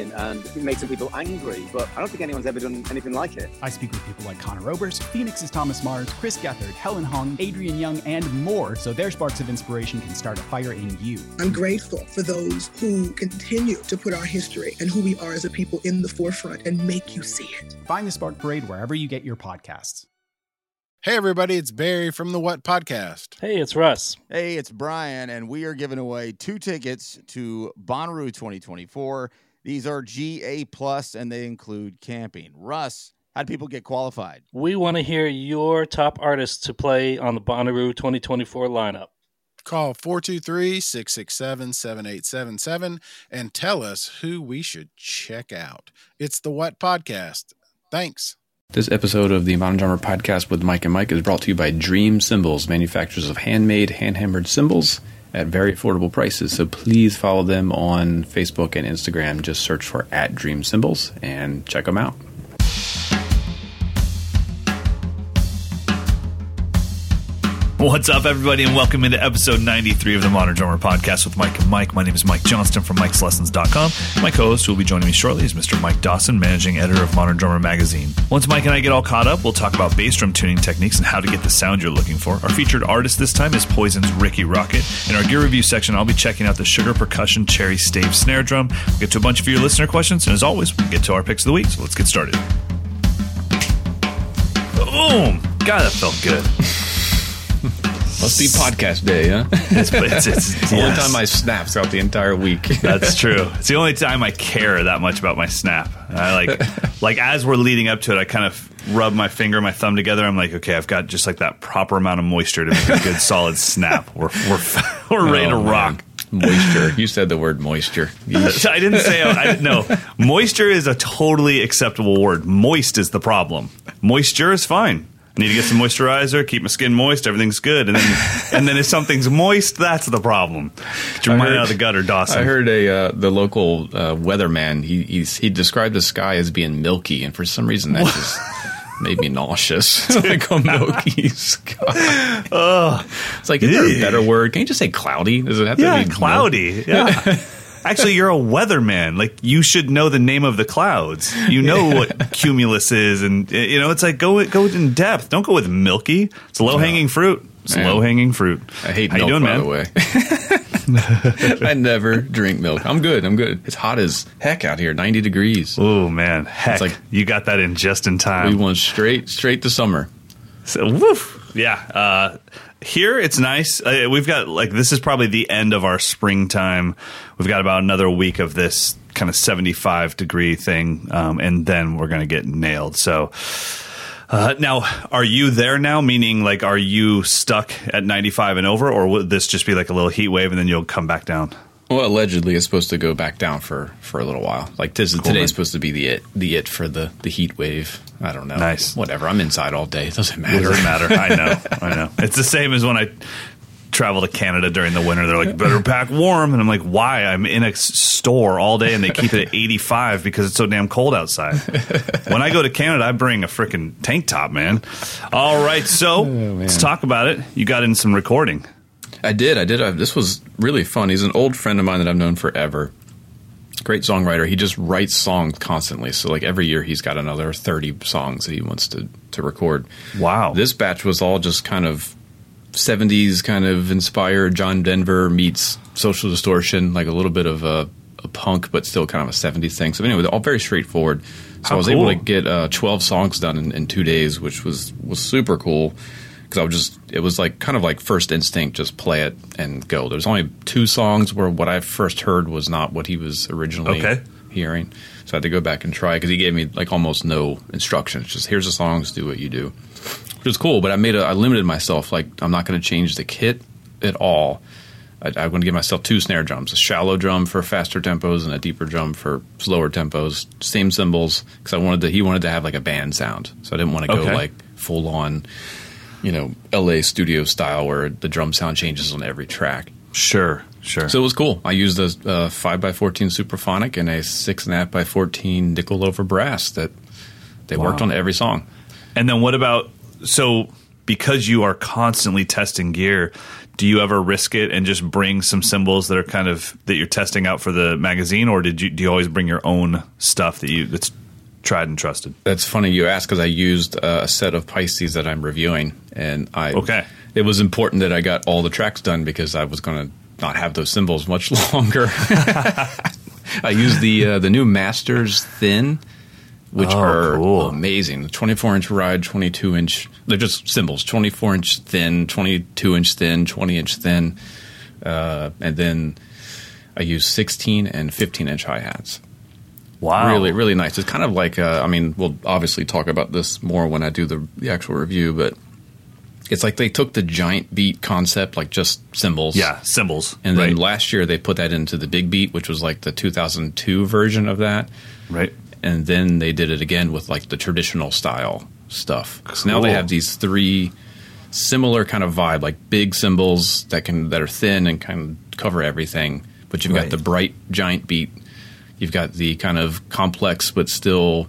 and it makes some people angry, but I don't think anyone's ever done anything like it. I speak with people like Conor Oberst, Phoenix's Thomas Mars, Chris Gethard, Helen Hong, Adrian Young, and more, so their sparks of inspiration can start a fire in you. I'm grateful for those who continue to put our history and who we are as a people in the forefront and make you see it. Find the Spark Parade wherever you get your podcasts. Hey, everybody, it's Barry from the What Podcast. Hey, it's Russ. Hey, it's Brian, and we are giving away two tickets to Bonnaroo 2024. These are GA plus and they include camping. Russ, how do people get qualified? We want to hear your top artists to play on the Bonnaroo 2024 lineup. Call 423 667 7877 and tell us who we should check out. It's the What Podcast. Thanks. This episode of the Modern Drummer Podcast with Mike and Mike is brought to you by Dream Cymbals, manufacturers of handmade, hand hammered cymbals at very affordable prices. So please follow them on Facebook and Instagram. Just search for at Dream Cymbals and check them out. What's up, everybody, and welcome into episode 93 of the Modern Drummer Podcast with Mike and Mike. My name is Mike Johnston from Mike's Mike'sLessons.com. My co host, who will be joining me shortly, is Mr. Mike Dawson, managing editor of Modern Drummer Magazine. Once Mike and I get all caught up, we'll talk about bass drum tuning techniques and how to get the sound you're looking for. Our featured artist this time is Poison's Rikki Rockett. In our gear review section, I'll be checking out the Sugar Percussion Cherry Stave snare drum. We'll get to a bunch of your listener questions, and as always, we'll get to our picks of the week. So let's get started. Boom! God, that felt good. Must be podcast day, huh? It's, it's, it's, the only time I snap throughout the entire week. That's true. It's the only time I care that much about my snap. I like, like as we're leading up to it, I kind of rub my finger, and my thumb together. I'm like, okay, I've got just like that proper amount of moisture to make a good solid snap. We're we're we're ready Oh, to rock. man. Moisture. You said the word moisture. Yeesh. I didn't say. I didn't know. Moisture is a totally acceptable word. Moist is the problem. Moisture is fine. Need to get some moisturizer, keep my skin moist, everything's good. And then, and then if something's moist, that's the problem. Get your I mind heard- out of the gutter, Dawson. I heard a uh, the local uh, weatherman. He he's, he described the sky as being milky, and for some reason that just made me nauseous. like a milky sky. It's like is there a better word? Can you just say cloudy? Does it have yeah, to be cloudy. Yeah. Actually, you're a weatherman. Like you should know the name of the clouds. You know what cumulus is, and uh, you know it's like go go in depth. Don't go with milky. It's low hanging fruit. It's low hanging fruit. I hate How milk, you doing, by man? the way. I never drink milk. I'm good. I'm good. It's hot as heck out here. 90 degrees. Oh man, heck! like- you got that in just in time. We went straight straight to summer. So, woof. Yeah. Uh, here it's nice. Uh, we've got like this is probably the end of our springtime. We've got about another week of this kind of 75 degree thing, um, and then we're going to get nailed. So. Uh, now, are you there now? Meaning, like, are you stuck at 95 and over, or would this just be like a little heat wave and then you'll come back down? Well, allegedly, it's supposed to go back down for, for a little while. Like this, man. today's supposed to be the it, the it for the, the heat wave. I don't know. Nice. Whatever. I'm inside all day. It doesn't matter. Doesn't matter. I know. I know. It's the same as when I travel to Canada during the winter. They're like, better pack warm. And I'm like, why? I'm in a store all day and they keep it at 85 because it's so damn cold outside. when I go to Canada, I bring a freaking tank top, man. All right. So oh, let's talk about it. You got in some recording. I did. I did. I, this was really fun. He's an old friend of mine that I've known forever. Great songwriter. He just writes songs constantly. So like every year he's got another 30 songs that he wants to, to record. Wow. This batch was all just kind of '70s kind of inspired John Denver meets Social Distortion, like a little bit of a, a punk, but still kind of a '70s thing. So anyway, all very straightforward. So How I was able to get uh, 12 songs done in, in two days, which was was super cool. Because I was just, it was like kind of like first instinct, just play it and go. There's only two songs where what I first heard was not what he was originally Okay. hearing. So I had to go back and try because he gave me like almost no instructions. Just here's the songs, do what you do, which was cool. But I made a, I limited myself. Like I'm not going to change the kit at all. I, I'm going to give myself two snare drums: a shallow drum for faster tempos and a deeper drum for slower tempos. Same cymbals because I wanted to. He wanted to have like a band sound, so I didn't want to go Okay. like full on, you know, L.A. studio style where the drum sound changes on every track. Sure, sure. So it was cool. I used a uh, five x fourteen Superphonic and a six and a half by fourteen nickel over brass that they worked on every song. And then what about so because you are constantly testing gear, do you ever risk it and just bring some cymbals that are kind of that you're testing out for the magazine, or did you do you always bring your own stuff that you that's tried and trusted? That's funny you ask because I used uh, a set of Paistes that I'm reviewing, and I Okay. It was important that I got all the tracks done because I was going to not have those cymbals much longer. I used the uh, the new Masters Thin, which Oh, are cool. amazing. 24 inch ride, 22 inch. They're just cymbals. 24 inch thin, 22 inch thin, 20 inch thin, uh, and then I use 16 and 15 inch hi hats. Wow, Really, really nice. It's kind of like, uh, I mean, we'll obviously talk about this more when I do the, the actual review, but it's like they took the giant beat concept, like just cymbals. Yeah, cymbals. And then right. last year they put that into the big beat, which was like the 2002 version of that. right. And then they did it again with like the traditional style stuff. So now they have these three similar kind of vibe, like big cymbals that can that are thin and kind of cover everything. But you've Right. got the bright giant beat. You've got the kind of complex but still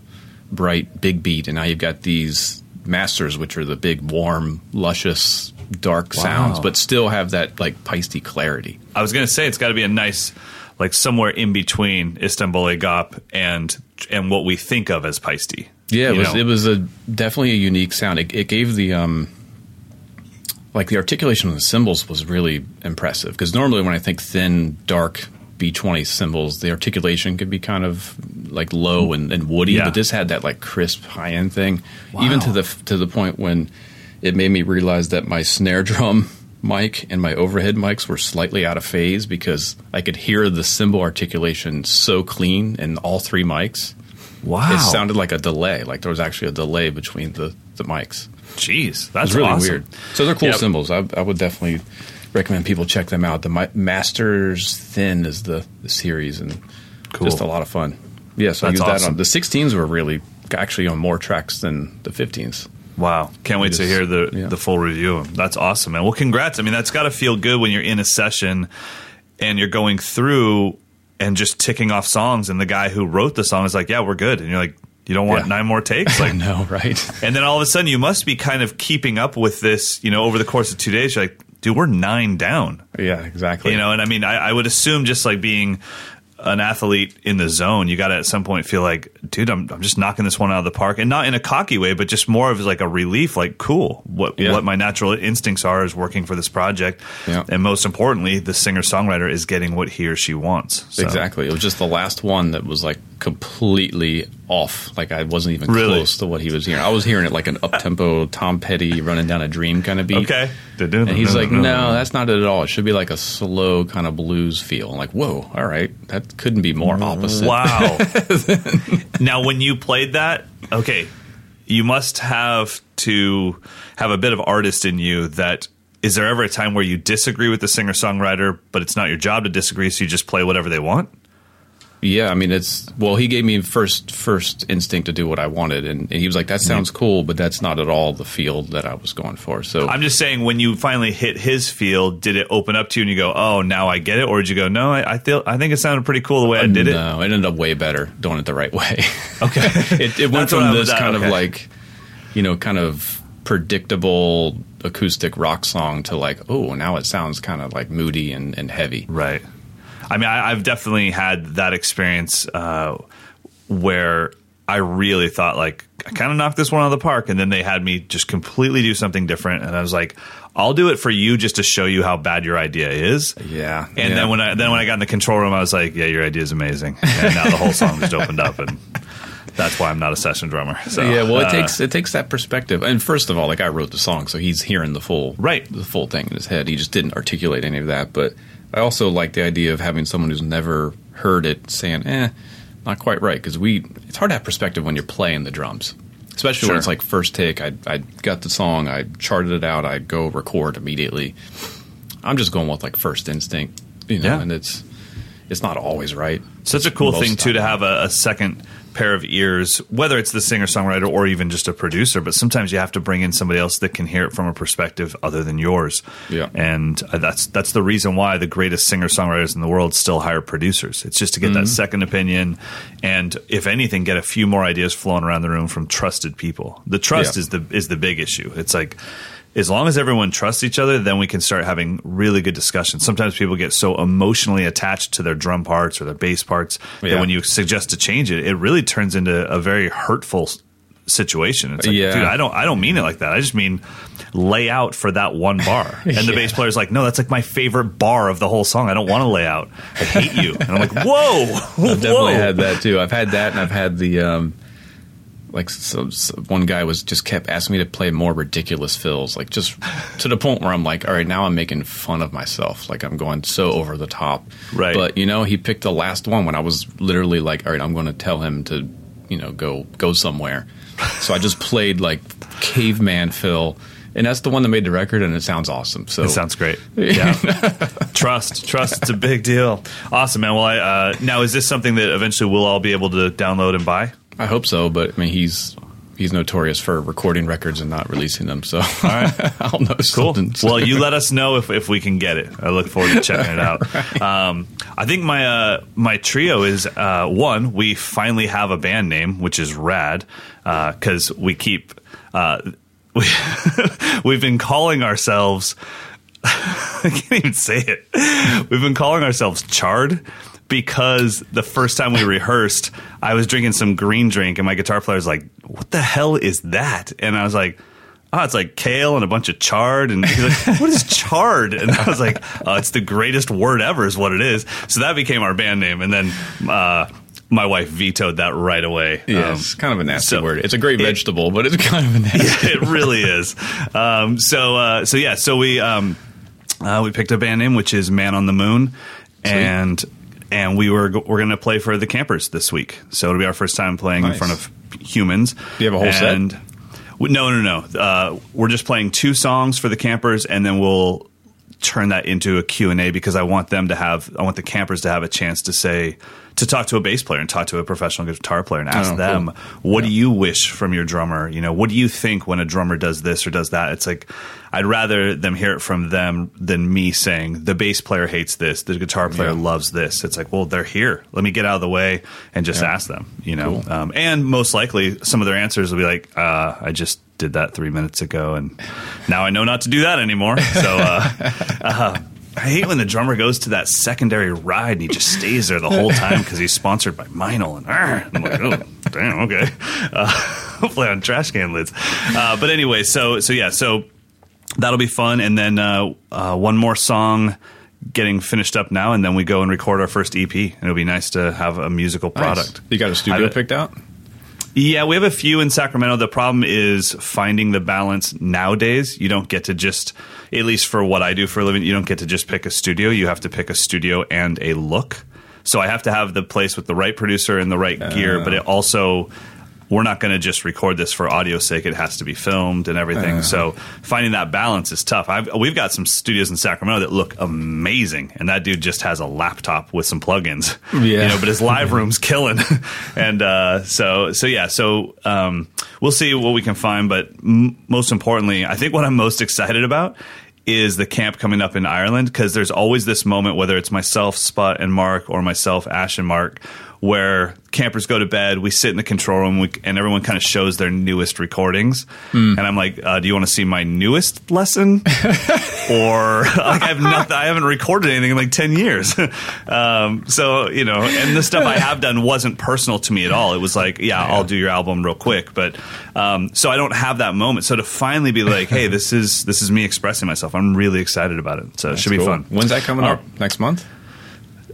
bright big beat, and now you've got these masters, which are the big, warm, luscious, dark sounds, but still have that like Paiste clarity. I was gonna say it's got to be a nice, like somewhere in between Istanbul Agop and and what we think of as Paiste. Yeah, it was know? it was a definitely a unique sound. It, it gave the um like the articulation of the cymbals was really impressive because normally when I think thin, dark B20 cymbals, the articulation could be kind of like low and, and woody, Yeah. but this had that like crisp high end thing, even to the to the point when it made me realize that my snare drum mic and my overhead mics were slightly out of phase because I could hear the cymbal articulation so clean in all three mics. Wow, It sounded like a delay, like there was actually a delay between the, the mics. Jeez, that's really awesome. weird. So they're cool Yep. cymbals. I, I would definitely recommend people check them out. The Mi- Masters Thin is the, the series and Cool. just a lot of fun. Yeah, so That's I used awesome. that on the 16s were really actually on more tracks than the 15s. Wow, can't wait to hear the yeah. the full review. That's awesome, man. Well, congrats. I mean, that's got to feel good when you're in a session and you're going through and just ticking off songs, and the guy who wrote the song is like, "Yeah, we're good," and you're like, "You don't want Yeah. nine more takes?" Like, no, right? and then all of a sudden, you must be kind of keeping up with this, you know, over the course of two days. You're like, "Dude, we're nine down." yeah, exactly. You know, and I mean, I, I would assume just like being an athlete in the zone, you got to at some point feel like, dude, I'm, I'm just knocking this one out of the park, and not in a cocky way, but just more of like a relief. Like, cool, what Yeah. what my natural instincts are is working for this project, Yeah. and most importantly, the singer songwriter is getting what he or she wants. So- Exactly. It was just the last one that was like completely off. Like I wasn't even Really? close to what he was hearing. I was hearing it like an up tempo Tom Petty running down a dream kind of beat. Okay, And he's like, no, that's not it at all. It should be like a slow kind of blues feel. I'm like, whoa, all right. That couldn't be more opposite. Wow. now, when you played that, okay, you must have to have a bit of artist in you that is there ever a time where you disagree with the singer songwriter, but it's not your job to disagree, so you just play whatever they want? Yeah, I mean, it's well. He gave me first first instinct to do what I wanted, and, and he was like, "That mm-hmm. sounds cool, but that's not at all the field that I was going for." So I'm just saying, when you finally hit his field, did it open up to you and you go, "Oh, now I get it," or did you go, "No, I, I feel I think it sounded pretty cool the way I uh, did it"? no, it ended up way better doing it the right way. Okay, it, it went from this kind okay. of like, you know, kind of predictable acoustic rock song to like, oh, now it sounds kind of like moody and, and heavy. Right. I mean, I, I've definitely had that experience uh, where I really thought like I kind of knocked this one out of the park, and then they had me just completely do something different, and I was like, I'll do it for you just to show you how bad your idea is. Yeah. And then when I then when I got in the control room, I was like, yeah, your idea is amazing. And now the whole song just opened up, and that's why I'm not a session drummer. So yeah, well, it uh, takes it takes that perspective. And first of all, like I wrote the song, so he's hearing the full right the full thing in his head. He just didn't articulate any of that. But I also like the idea of having someone who's never heard it saying, "Eh, not quite right," because we it's hard to have perspective when you're playing the drums. Especially Sure. when it's like first take, I I got the song, I charted it out, I go record immediately. I'm just going with like first instinct, you know, Yeah. and it's it's not always right. Such a cool Most thing too to have a, a second pair of ears, whether it's the singer songwriter or even just a producer. But sometimes you have to bring in somebody else that can hear it from a perspective other than yours. Yeah. and uh, that's that's the reason why the greatest singer songwriters in the world still hire producers. It's just to get that second opinion, and if anything, get a few more ideas flowing around the room from trusted people. The trust Yeah. is the is the big issue. It's like as long as everyone trusts each other, then we can start having really good discussions. Sometimes people get so emotionally attached to their drum parts or their bass parts that when you suggest to change it, it really turns into a very hurtful situation. It's like, Yeah. dude, I don't, I don't mean it like that. I just mean lay out for that one bar. And the Yeah. bass player's like, no, that's like my favorite bar of the whole song. I don't want to lay out. I hate you. And I'm like, whoa, I've definitely had that too. I've had that, and I've had the um, like so, so one guy was just kept asking me to play more ridiculous fills, like just to the point where I'm like, all right, now I'm making fun of myself, like I'm going so over the top. Right. But you know, he picked the last one when I was literally like, all right, I'm going to tell him to, you know, go go somewhere. So I just played like caveman fill. And that's the one that made the record, and it sounds awesome. So It sounds great. Yeah, trust, trust. It's a big deal. Awesome, man. Well, I, uh, now is this something that eventually we'll all be able to download and buy? I hope so, but I mean, he's he's notorious for recording records and not releasing them. So I'll know Cool. something. Well, you let us know if, if we can get it. I look forward to checking it out. Um, I think my uh, my trio is uh, one. We finally have a band name, which is rad, because we keep uh, we we've been calling ourselves. I can't even say it. We've been calling ourselves Chard because the first time we rehearsed, I was drinking some green drink, and my guitar player was like, "What the hell is that?" And I was like. Oh, it's like kale and a bunch of chard. And he's like, what is chard? And I was like, oh, it's the greatest word ever, is what it is. So that became our band name. And then uh, my wife vetoed that right away. Yeah, Um, it's kind of a nasty so word. It's a great it- vegetable, but it's kind of a nasty. it really is. Um, so, uh, so yeah, so we um, uh, we picked a band name, which is Man on the Moon, and and we were we're going to play for the campers this week. So it'll be our first time playing in front of humans. Do you have a whole set? and, w- No, no, no. Uh, we're just playing two songs for the campers, and then we'll turn that into a Q&A because I want them to have I want the campers to have a chance to say to talk to a bass player and talk to a professional guitar player and ask Oh, cool. them what do you wish from your drummer you know what do you think when a drummer does this or does that it's like I'd rather them hear it from them than me saying the bass player hates this the guitar player Yeah. loves this it's like well they're here let me get out of the way and just Yeah. ask them you know Cool. um, and most likely some of their answers will be like uh, I just did that three minutes ago and now I know not to do that anymore so uh, uh, I hate when the drummer goes to that secondary ride and he just stays there the whole time because he's sponsored by Meinl. And "Arr." I'm like, oh, damn, okay. Uh, hopefully on trash can lids. Uh, but anyway, so so yeah, so that'll be fun. And then uh, uh, one more song getting finished up now, and then we go and record our first EP. And it'll be nice to have a musical Nice. product. You got a studio picked out? Yeah, we have a few in Sacramento. The problem is finding the balance nowadays. You don't get to just, at least for what I do for a living, you don't get to just pick a studio. You have to pick a studio and a look. So I have to have the place with the right producer and the right gear, but it uh. also, we're not going to just record this for audio sake. It has to be filmed and everything. So finding that balance is tough. I've, we've got some studios in Sacramento that look amazing, and that dude just has a laptop with some plugins. Yeah. You know, but his live room's killing. and uh, so, so yeah, so um, we'll see what we can find. But m- most importantly, I think what I'm most excited about is the camp coming up in Ireland because there's always this moment, whether it's myself, Spot, and Mark, or myself, Ash, and Mark, where campers go to bed, we sit in the control room, we, and everyone kind of shows their newest recordings. And I'm like, uh, "Do you want to see my newest lesson?" or like I have nothing. I haven't recorded anything in like ten years. um, so you know, and the stuff I have done wasn't personal to me at all. It was like, yeah, I'll do your album real quick, but um, so I don't have that moment. So to finally be like, hey, this is this is me expressing myself. I'm really excited about it. So it should be Cool. fun. When's that coming Uh, up? Next month?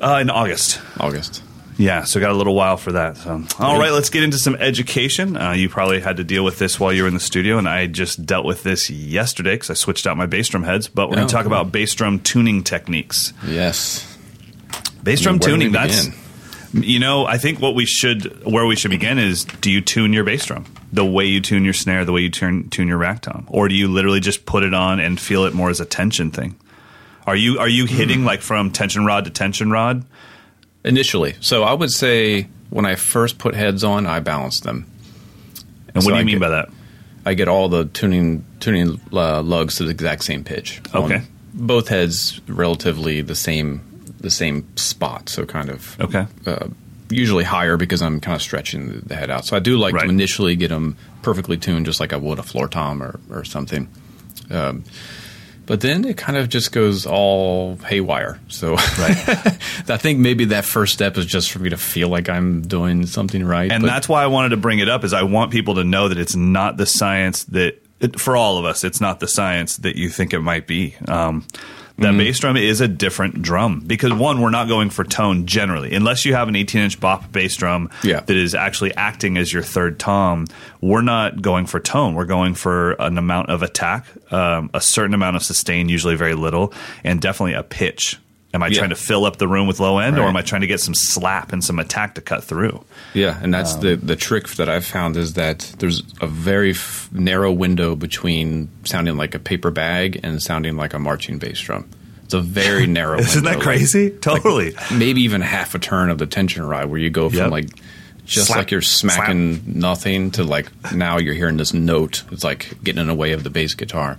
Uh, in August. August. Yeah, so got a little while for that. So. All right, let's get into some education. Uh, you probably had to deal with this while you were in the studio, and I just dealt with this yesterday because I switched out my bass drum heads. But we're going Oh, to talk cool. about bass drum tuning techniques. Yes. Bass drum do we tuning. That's you know, I think what we should where we should begin is: Do you tune your bass drum the way you tune your snare, the way you tune tune your rack tom, or do you literally just put it on and feel it more as a tension thing? Are you are you hitting Hmm. like from tension rod to tension rod? Initially. So I would say when I first put heads on, I balanced them. And what So do you I mean get- by that? I get all the tuning tuning uh, lugs to the exact same pitch. Okay. both heads relatively the same the same spot. So kind of Okay. uh, usually higher because I'm kind of stretching the, the head out. So I do like Right. to initially get them perfectly tuned, just like I would a floor tom or or something. Um, but then it kind of just goes all haywire. So I think maybe that first step is just for me to feel like I'm doing something right. and but- that's why I wanted to bring it up is I want people to know that it's not the science that it, for all of us it's not the science that you think it might be. Um, that Mm-hmm. bass drum is a different drum because one, we're not going for tone generally, unless you have an 18 inch bop bass drum Yeah. that is actually acting as your third tom. We're not going for tone. We're going for an amount of attack, um, a certain amount of sustain, usually very little, and definitely a pitch. Am I Yeah. trying to fill up the room with low end, or am I trying to get some slap and some attack to cut through? Yeah, and Um, that's the the trick that I've found is that there's a very f- narrow window between sounding like a paper bag and sounding like a marching bass drum. It's a very narrow. Window. Isn't that crazy? Like, Totally. maybe even half a turn of the tension ride, where you go from Yep. like just Slap, like you're smacking nothing to like now you're hearing this note. It's like getting in the way of the bass guitar.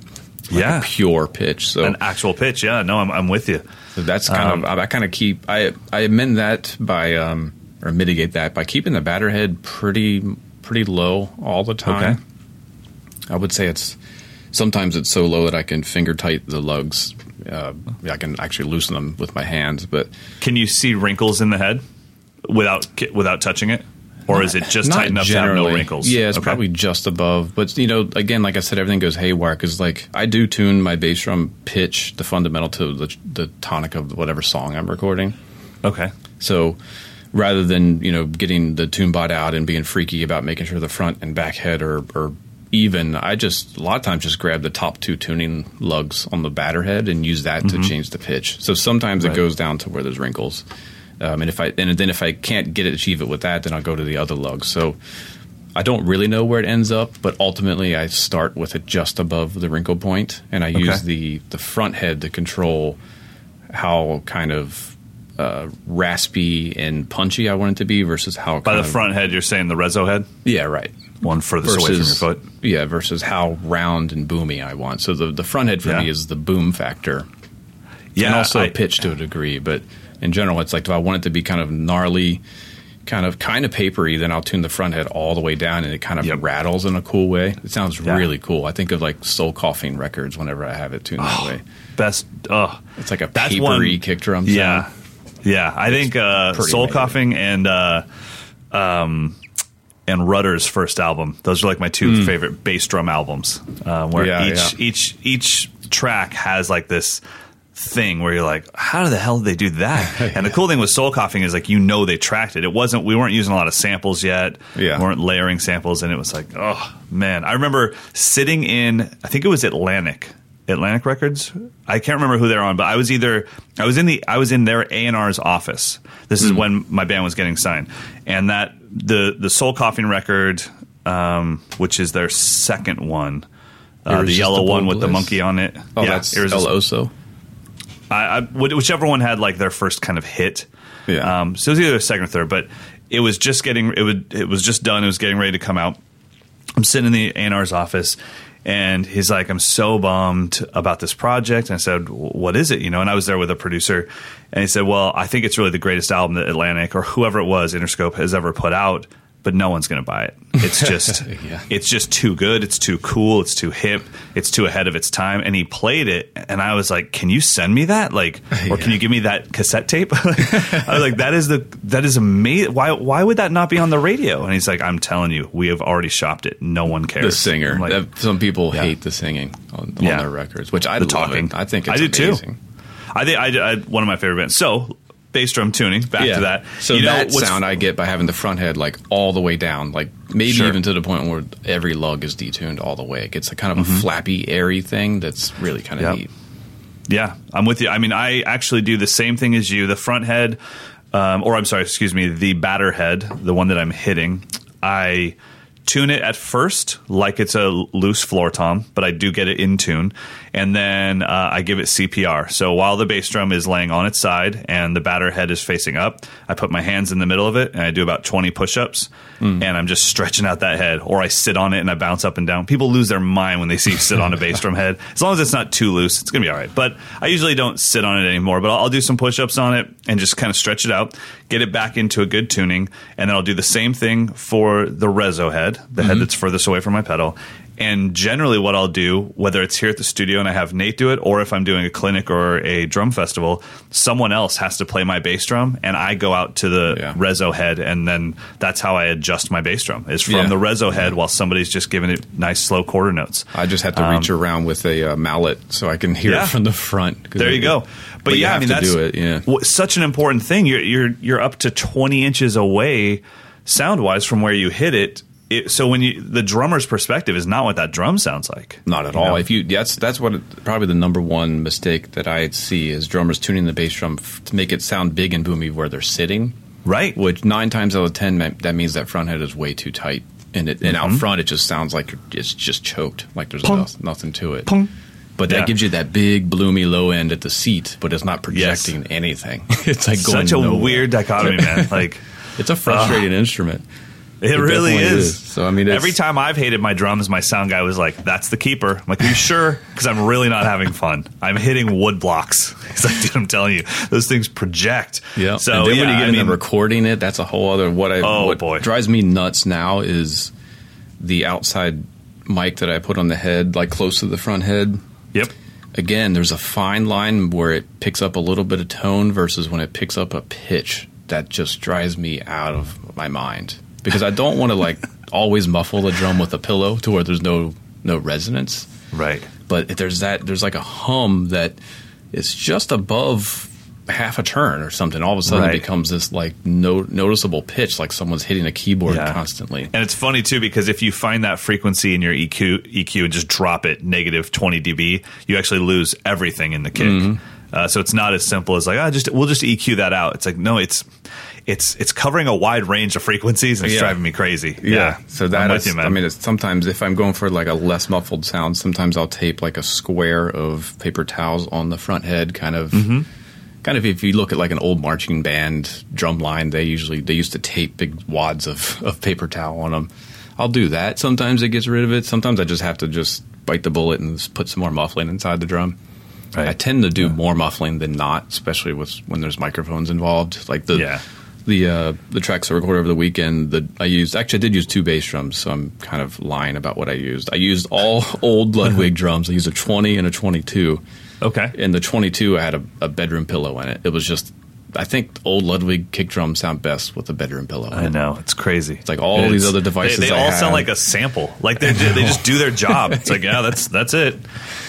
Like Yeah. a pure pitch. So An actual pitch, yeah. No, I'm, I'm with you. so that's kind Um, of I kind of keep I I amend that by um or mitigate that by keeping the batter head pretty pretty low all the time. Okay. I would say it's sometimes it's so low that I can finger tight the lugs. Uh, I can actually loosen them with my hands, but Can you see wrinkles in the head without without touching it, or is it just not tight enough to have no wrinkles? Yeah, it's Okay. probably just above. But you know, again, like I said, everything goes haywire because like I do tune my bass drum pitch, the fundamental to the, the tonic of whatever song I'm recording. okay. So rather than you know getting the Tune-Bot out and being freaky about making sure the front and back head are, are even, I just a lot of times just grab the top two tuning lugs on the batter head and use that to change the pitch. So sometimes Mm-hmm. Right. it goes down to where there's wrinkles, um, and if I and then if I can't get it achieve it with that, then I'll go to the other lugs. So. I don't really know where it ends up, but ultimately I start with it just above the wrinkle point, and I use the the front head to control how kind of uh, raspy and punchy I want it to be versus how By the of- front head, you're saying the reso head, Yeah, right. one furthest away from your foot. yeah versus how round and boomy I want. So the the front head for Yeah. me is the boom factor, Yeah, and also I- pitch to a degree. But in general, it's like if I want it to be kind of gnarly. Kind of, kind of papery. Then I'll tune the front head all the way down, and it kind of Yep. rattles in a cool way. It sounds Yeah. really cool. I think of like soul coughing records whenever I have it tuned that way. Best. Oh, It's like a papery one kick drum. Yeah, sound. yeah. I think uh, Soul amazing. Coughing and uh, um, and Rudder's first album. Those are like my two favorite bass drum albums. Um, where. Yeah, each yeah. each each track has like this thing where you're like, how the hell did they do that? And the cool thing with Soul Coughing is like you know they tracked it. It wasn't we weren't using a lot of samples yet. Yeah. We weren't layering samples, and it was like, oh man. I remember sitting in I think it was Atlantic. Atlantic Records. I can't remember who they're on, but I was either I was in the I was in their A and R's office. This is when my band was getting signed, and that the the Soul Coughing record, um, which is their second one, uh, the yellow one with the monkey on it. Oh, that's El Irresistible. Oso. I, I, whichever one had like their first kind of hit. Yeah. Um, so it was either second or third, but it was just getting it would it was just done. It was getting ready to come out. I'm sitting in the A&R's office, And he's like, I'm so bummed about this project. And I said, What is it? You know, and I was there with a producer, and he said, Well, I think it's really the greatest album that Atlantic or whoever it was, Interscope, has ever put out but no one's going to buy it. It's just Yeah. it's just too good. It's too cool. It's too hip. It's too ahead of its time. And he played it, and I was like, "Can you send me that? Like, or can you give me that cassette tape?" I was like, "That is the that is amazing. Why why would that not be on the radio?" And he's like, "I'm telling you, we have already shopped it. No one cares." The singer. Like, That- some people Yeah. hate the singing on, on Yeah. their records, which I The love talking. It. I think it's I do too. I think I, I one of my favorite bands. So bass drum tuning. Back Yeah. to that. So You know, that sound I get by having the front head like all the way down, like maybe Sure. even to the point where every lug is detuned all the way. It gets a kind of Mhm. a flappy, airy thing that's really kind of Yep. neat. Yeah, I'm with you. I mean, I actually do the same thing as you. The front head, um, or I'm sorry, excuse me, the batter head, the one that I'm hitting, I tune it at first like it's a loose floor tom, but I do get it in tune. And then uh, I give it CPR. So while the bass drum is laying on its side and the batter head is facing up, I put my hands in the middle of it and I do about 20 push ups and I'm just stretching out that head. Or I sit on it and I bounce up and down. People lose their mind when they see you sit on a bass drum head. As long as it's not too loose, it's going to be all right. But I usually don't sit on it anymore, but I'll, I'll do some push ups on it and just kind of stretch it out, get it back into a good tuning. And then I'll do the same thing for the reso head, the head that's furthest away from my pedal. And generally, what I'll do, whether it's here at the studio and I have Nate do it, or if I'm doing a clinic or a drum festival, someone else has to play my bass drum, and I go out to the reso head, and then that's how I adjust my bass drum is from Yeah. the reso head while somebody's just giving it nice slow quarter notes. I just have to reach Um, around with a uh, mallet so I can hear Yeah. it from the front. There you go. But, you yeah, I mean that's it. Yeah. w- such an important thing. You're you're you're up to 20 inches away sound wise from where you hit it. It. So when you the drummer's perspective is not what that drum sounds like. Not at all. know? If you that's that's what it- probably the number one mistake that I see is drummers tuning the bass drum f- to make it sound big and boomy where they're sitting. Right. Which nine times out of ten that means that front head is way too tight, and it, and out Mhm. front it just sounds like you're- it's just choked, like there's Pong. nothing to it. Pong. But that Yeah. gives you that big bloomy low end at the seat, but it's not projecting anything. it's like going such a nowhere. weird dichotomy, man. Like it's a frustrating instrument. It, really definitely is. So I mean, every time I've hated my drums, my sound guy was like, "That's the keeper." I'm like, "Are you sure?" Because I'm really not having fun. I'm hitting wood blocks. He's like, "Dude, I'm telling you, those things project." Yeah. So and then yeah, when you get I into mean, recording it, that's a whole other. What I Oh, what boy. drives me nuts now is the outside mic that I put on the head, like close to the front head. Yep. Again, there's a fine line where it picks up a little bit of tone versus when it picks up a pitch. That just drives me out of my mind because I don't want to like always muffle the drum with a pillow to where there's no no resonance. Right. But if there's that there's like a hum that is just above half a turn or something. All of a sudden, Right. it becomes this like no, noticeable pitch, like someone's hitting a keyboard Yeah. constantly. And it's funny too because if you find that frequency in your EQ, EQ and just drop it negative 20 dB, you actually lose everything in the kick. Mhm. Uh, so it's not as simple as like, ah, just we'll just EQ that out. It's like no, it's it's it's covering a wide range of frequencies and it's Yeah. driving me crazy. Yeah. So that with you. I mean, it's sometimes if I'm going for like a less muffled sound, sometimes I'll tape like a square of paper towels on the front head, kind of. Mhm. Kind of, if you look at like an old marching band drum line, they usually they used to tape big wads of, of paper towel on them. I'll do that. Sometimes it gets rid of it. Sometimes I just have to just bite the bullet and just put some more muffling inside the drum. I tend to do more muffling than not, especially with when there's microphones involved. Like the Yeah. the uh, the tracks I recorded over the weekend. The I used actually I did use two bass drums, so I'm kind of lying about what I used. I used all old Ludwig drums. I used a 20 and a 22. Okay. In the 22, I had a, a bedroom pillow in it. It was just. I think old Ludwig kick drums sound best with a bedroom pillow. I know it's crazy. It's like all It's- these other devices. They, they I all have, sound like a sample. Like they they just do their job. It's like yeah, that's that's it.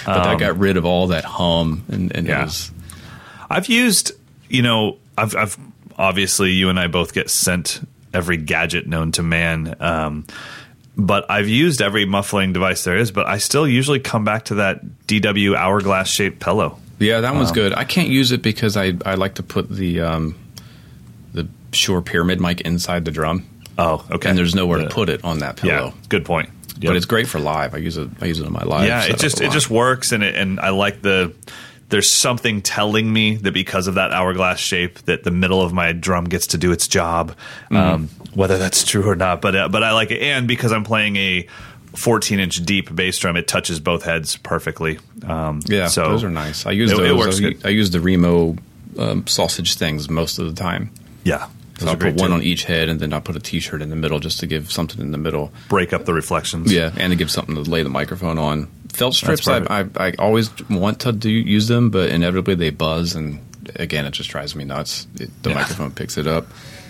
But I Um, got rid of all that hum, and, and Yeah. it was I've used, you know, I've, I've obviously you and I both get sent every gadget known to man. Um, but I've used every muffling device there is, but I still usually come back to that DW hourglass shaped pillow. Yeah, that one's Um, good. I can't use it because I, I like to put the um, the Shure Pyramid mic inside the drum. Oh, okay. And there's nowhere Yeah. to put it on that pillow. Yeah, good point. Yep. But it's great for live. I use it. I use it on my live. yeah, it just it just works, and it, and I like the. There's something telling me that because of that hourglass shape, that the middle of my drum gets to do its job, Mm-hmm. um, whether that's true or not. But uh, but I like it, and because I'm playing a 14 inch deep bass drum. It touches both heads perfectly. Um, Yeah, so those are nice. I use it, those. it works I, good. I use the Remo um, sausage things most of the time. Yeah, So I are put one too. on each head, and then I'll put a T-shirt in the middle just to give something in the middle. break up the reflections. Yeah, and to give something to lay the microphone on. Felt strips, I. I, I always want to do use them, but inevitably they buzz, and again, it just drives me nuts. It, the Yeah. microphone picks it up.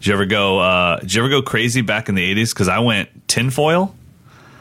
Did you ever go? Uh, did you ever go crazy back in the 80s? Because I went tinfoil.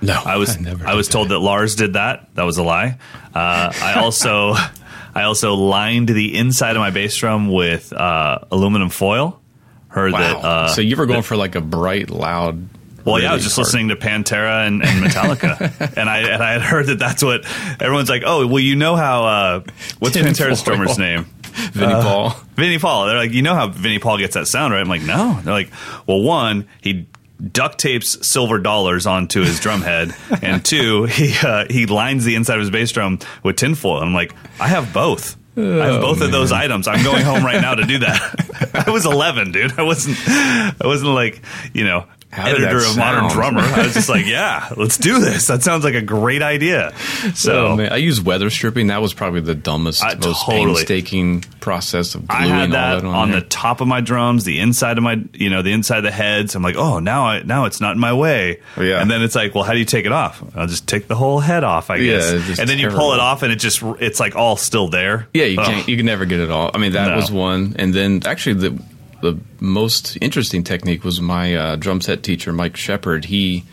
No, I was never I did was told that Lars did that. That was a lie. Uh, I also I also lined the inside of my bass drum with uh, aluminum foil. Heard Wow. that. Uh, so you were going for like a bright, loud. well, yeah, I was just hard- listening to Pantera and, and Metallica, and I and I had heard that that's what everyone's like. Oh, well, you know how uh, what's Tinfoil. Pantera's drummer's name? Vinnie Uh, Paul. Vinnie Paul. They're like, you know how Vinnie Paul gets that sound, right? I'm like, no. They're like, well, one, he duct tapes silver dollars onto his drum head, and two, he uh, he lines the inside of his bass drum with tinfoil. I'm like, I have both. I have Oh, both of those items. I'm going home right now to do that. I was 11, dude. I wasn't. I wasn't like you know. How editor of Modern? Drummer. I was just like, yeah, let's do this. That sounds like a great idea. So Oh. I use weather stripping. That was probably the dumbest, I- most totally. painstaking process of I gluing had all that that on, on the top of my drums, the inside of my, you know, the inside of the heads. I'm like, oh, now I now it's not in my way. Yeah. And then it's like, well, how do you take it off? I'll just take the whole head off, I guess. just and then you pull it off, and it just it's like all still there. Yeah, you Ugh. can't. You can never get it all. I mean, that No. was one, and then actually the the most interesting technique was my uh, drum set teacher, Mike Shepard. He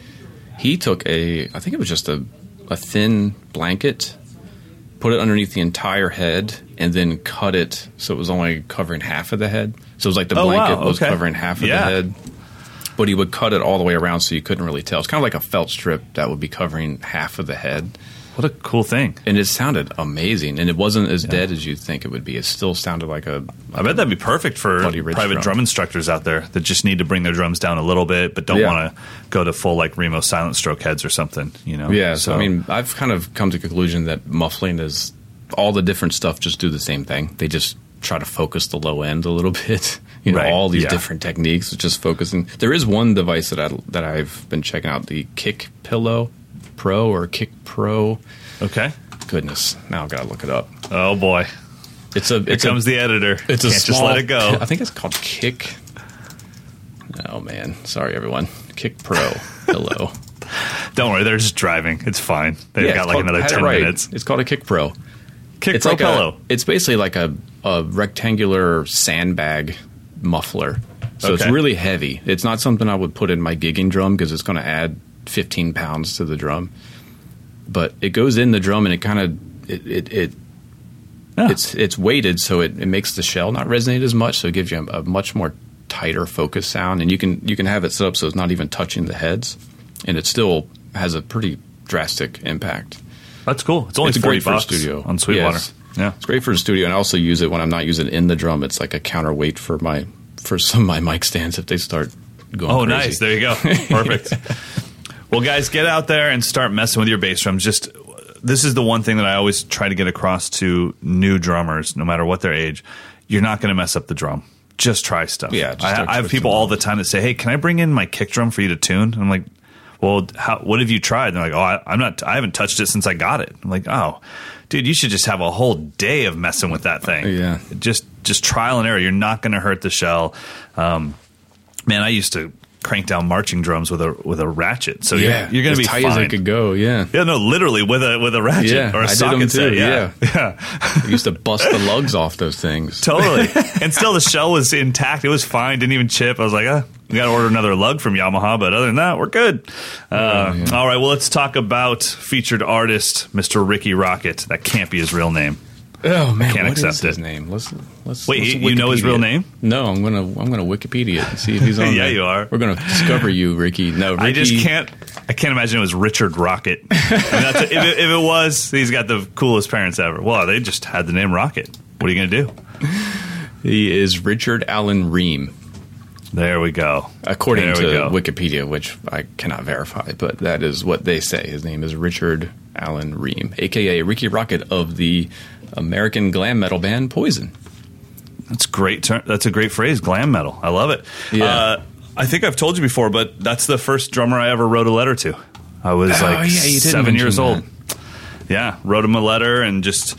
he took a, I think it was just a a thin blanket, put it underneath the entire head, and then cut it so it was only covering half of the head. So it was like the Oh, wow, blanket was okay. covering half of Yeah. the head. But he would cut it all the way around so you couldn't really tell. It's kind of like a felt strip that would be covering half of the head. What a cool thing. And it sounded amazing. And it wasn't as dead as you'd think it would be. It still sounded like a. I bet that'd be perfect for private drum. drum. instructors out there that just need to bring their drums down a little bit, but don't Yeah. want to go to full like Remo silent stroke heads or something. You know? Yeah, so, I mean, I've kind of come to the conclusion that muffling is all the different stuff just do the same thing. They just try to focus the low end a little bit. You know, Right, all these yeah. different techniques, just focusing. There is one device that I that I've been checking out, the Kick Pillow Pro or Kick Pro. okay. Goodness, now I've got to look it up. Oh boy, It's a here it's comes a, the editor. it's a Can't just small, let it go. I think it's called Kick. Oh man, sorry everyone. Kick Pro Hello. Don't worry, they're just driving. It's fine. They've Yeah, got like called- another it ten right. minutes. It's called a Kick Pro. Kick it's pro like pillow. A, it's basically like a, a rectangular sandbag muffler. So it's really heavy. It's not something I would put in my gigging drum because it's going to add 15 pounds to the drum. But it goes in the drum and it kind of it it, it it's it's weighted so it, it makes the shell not resonate as much. So it gives you a, a much more tighter focus sound, and you can you can have it set up so it's not even touching the heads, and it still has a pretty drastic impact. That's cool. It's only It's great for studio. on Sweetwater. Yes. Yeah. It's great for the studio, and I also use it when I'm not using it in the drum. It's like a counterweight for my for some of my mic stands if they start going. Oh, crazy. nice. There you go. Perfect. Well, guys, get out there and start messing with your bass drums. Just this is the one thing that I always try to get across to new drummers, no matter what their age. You're not going to mess up the drum. Just try stuff. Yeah, just I, I have people all the time that say, "Hey, can I bring in my kick drum for you to tune?" And I'm like, "Well, how, what have you tried?" And they're like, "Oh, I, I'm not. I haven't touched it since I got it." I'm like, "Oh, dude, you should just have a whole day of messing with that thing. Yeah. just just trial and error. You're not going to hurt the shell." Um, man, I used to crank down marching drums with a with a ratchet. So Yeah, you're, you're going as to be tight fine. as it could go. Yeah, Yeah, no, literally with a with a ratchet Yeah, or a I did socket them set. too, Yeah, yeah. I used to bust the lugs off those things. totally. and still, the shell was intact. It was fine. Didn't even chip. I was like, ah, we got to order another lug from Yamaha. But other than that, we're good. Uh, yeah. All right. Well, let's talk about featured artist Mr. Rikki Rockett. That can't be his real name. Oh man, I can't what is accept his it. name? Let's let's. Wait, let's you- know his real it. name? No, I'm gonna I'm gonna Wikipedia it and see if he's on. Yeah, there. you are. We're gonna discover you, Rikki. No, Rikki, I just can't. I can't imagine it was Richard Rocket. I mean, that's if, it, if it was, he's got the coolest parents ever. Well, they just had the name Rocket. What are you going to do? He is Richard Allen Ream, There we go. according There to go. Wikipedia, which I cannot verify, but that is what they say. His name is Richard Allen Ream, aka Rikki Rockett of the American glam metal band Poison. That's great. Ter- that's a great phrase. Glam metal. I love it. Yeah. Uh, I think I've told you before, but that's the first drummer I ever wrote a letter to. I was Oh, like yeah, seven years that. old. Yeah, wrote him a letter and just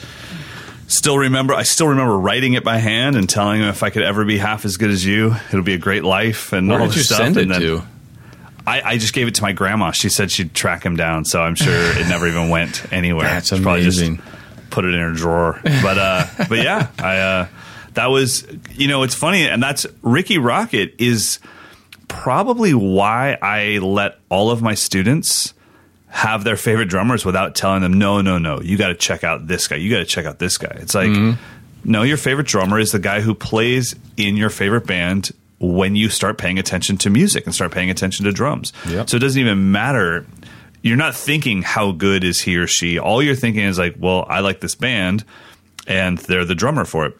still remember. I still remember writing it by hand and telling him if I could ever be half as good as you, it'll be a great life and Where all this you stuff. send it and then to? I, I just gave it to my grandma. She said she'd track him down, so I'm sure it never even went anywhere. That's She probably just amazing. Put it in her drawer. But uh, but yeah, I uh, that was you know it's funny, and that's Rikki Rockett is probably why I let all of my students have their favorite drummers without telling them no no no you got to check out this guy you got to check out this guy it's like no your favorite drummer is the guy who plays in your favorite band when you start paying attention to music and start paying attention to drums Yep. so it doesn't even matter you're not thinking how good is he or she all you're thinking is like well i like this band and they're the drummer for it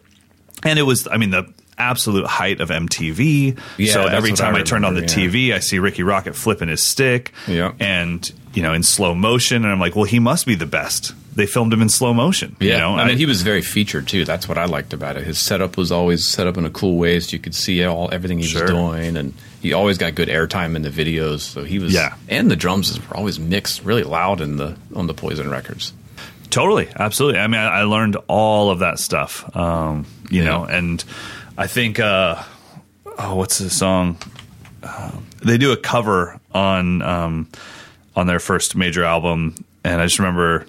and it was i mean the absolute height of mtv Yeah, so every time I I, turned on the remember, tv i see Rikki Rockett flipping his stick Yeah. and you know in slow motion and i'm like well he must be the best they filmed him in slow motion Yeah, you know I mean, he was very featured too. That's what I liked about it. His setup was always set up in a cool way, so you could see all everything he Sure. was doing, and he always got good airtime in the videos. So he was, Yeah. and the drums were always mixed really loud in the on the Poison records. Totally, absolutely. I mean, I, I learned all of that stuff, um, you Yeah. know, and I think, uh, oh, what's the song? Um, they do a cover on um, on their first major album, and I just remember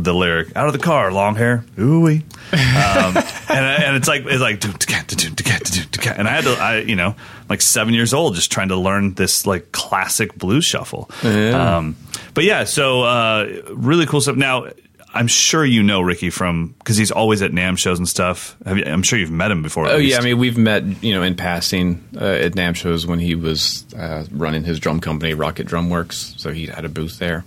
the lyric "out of the car, long hair, ooh wee," um, and and it's like it's like "Doom, da-cat, da-doom, da-cat, da-doom, da-cat." and I had to, I you know, like seven years old, just trying to learn this like classic blues shuffle. Yeah. Um, but yeah, so uh, really cool stuff. Now, I'm sure you know Rikki from because he's always at NAMM shows and stuff. Have you, I'm sure you've met him before. Oh yeah. I mean we've met you know in passing uh, at NAMM shows when he was uh, running his drum company, Rockett Drum Works. So he had a booth there.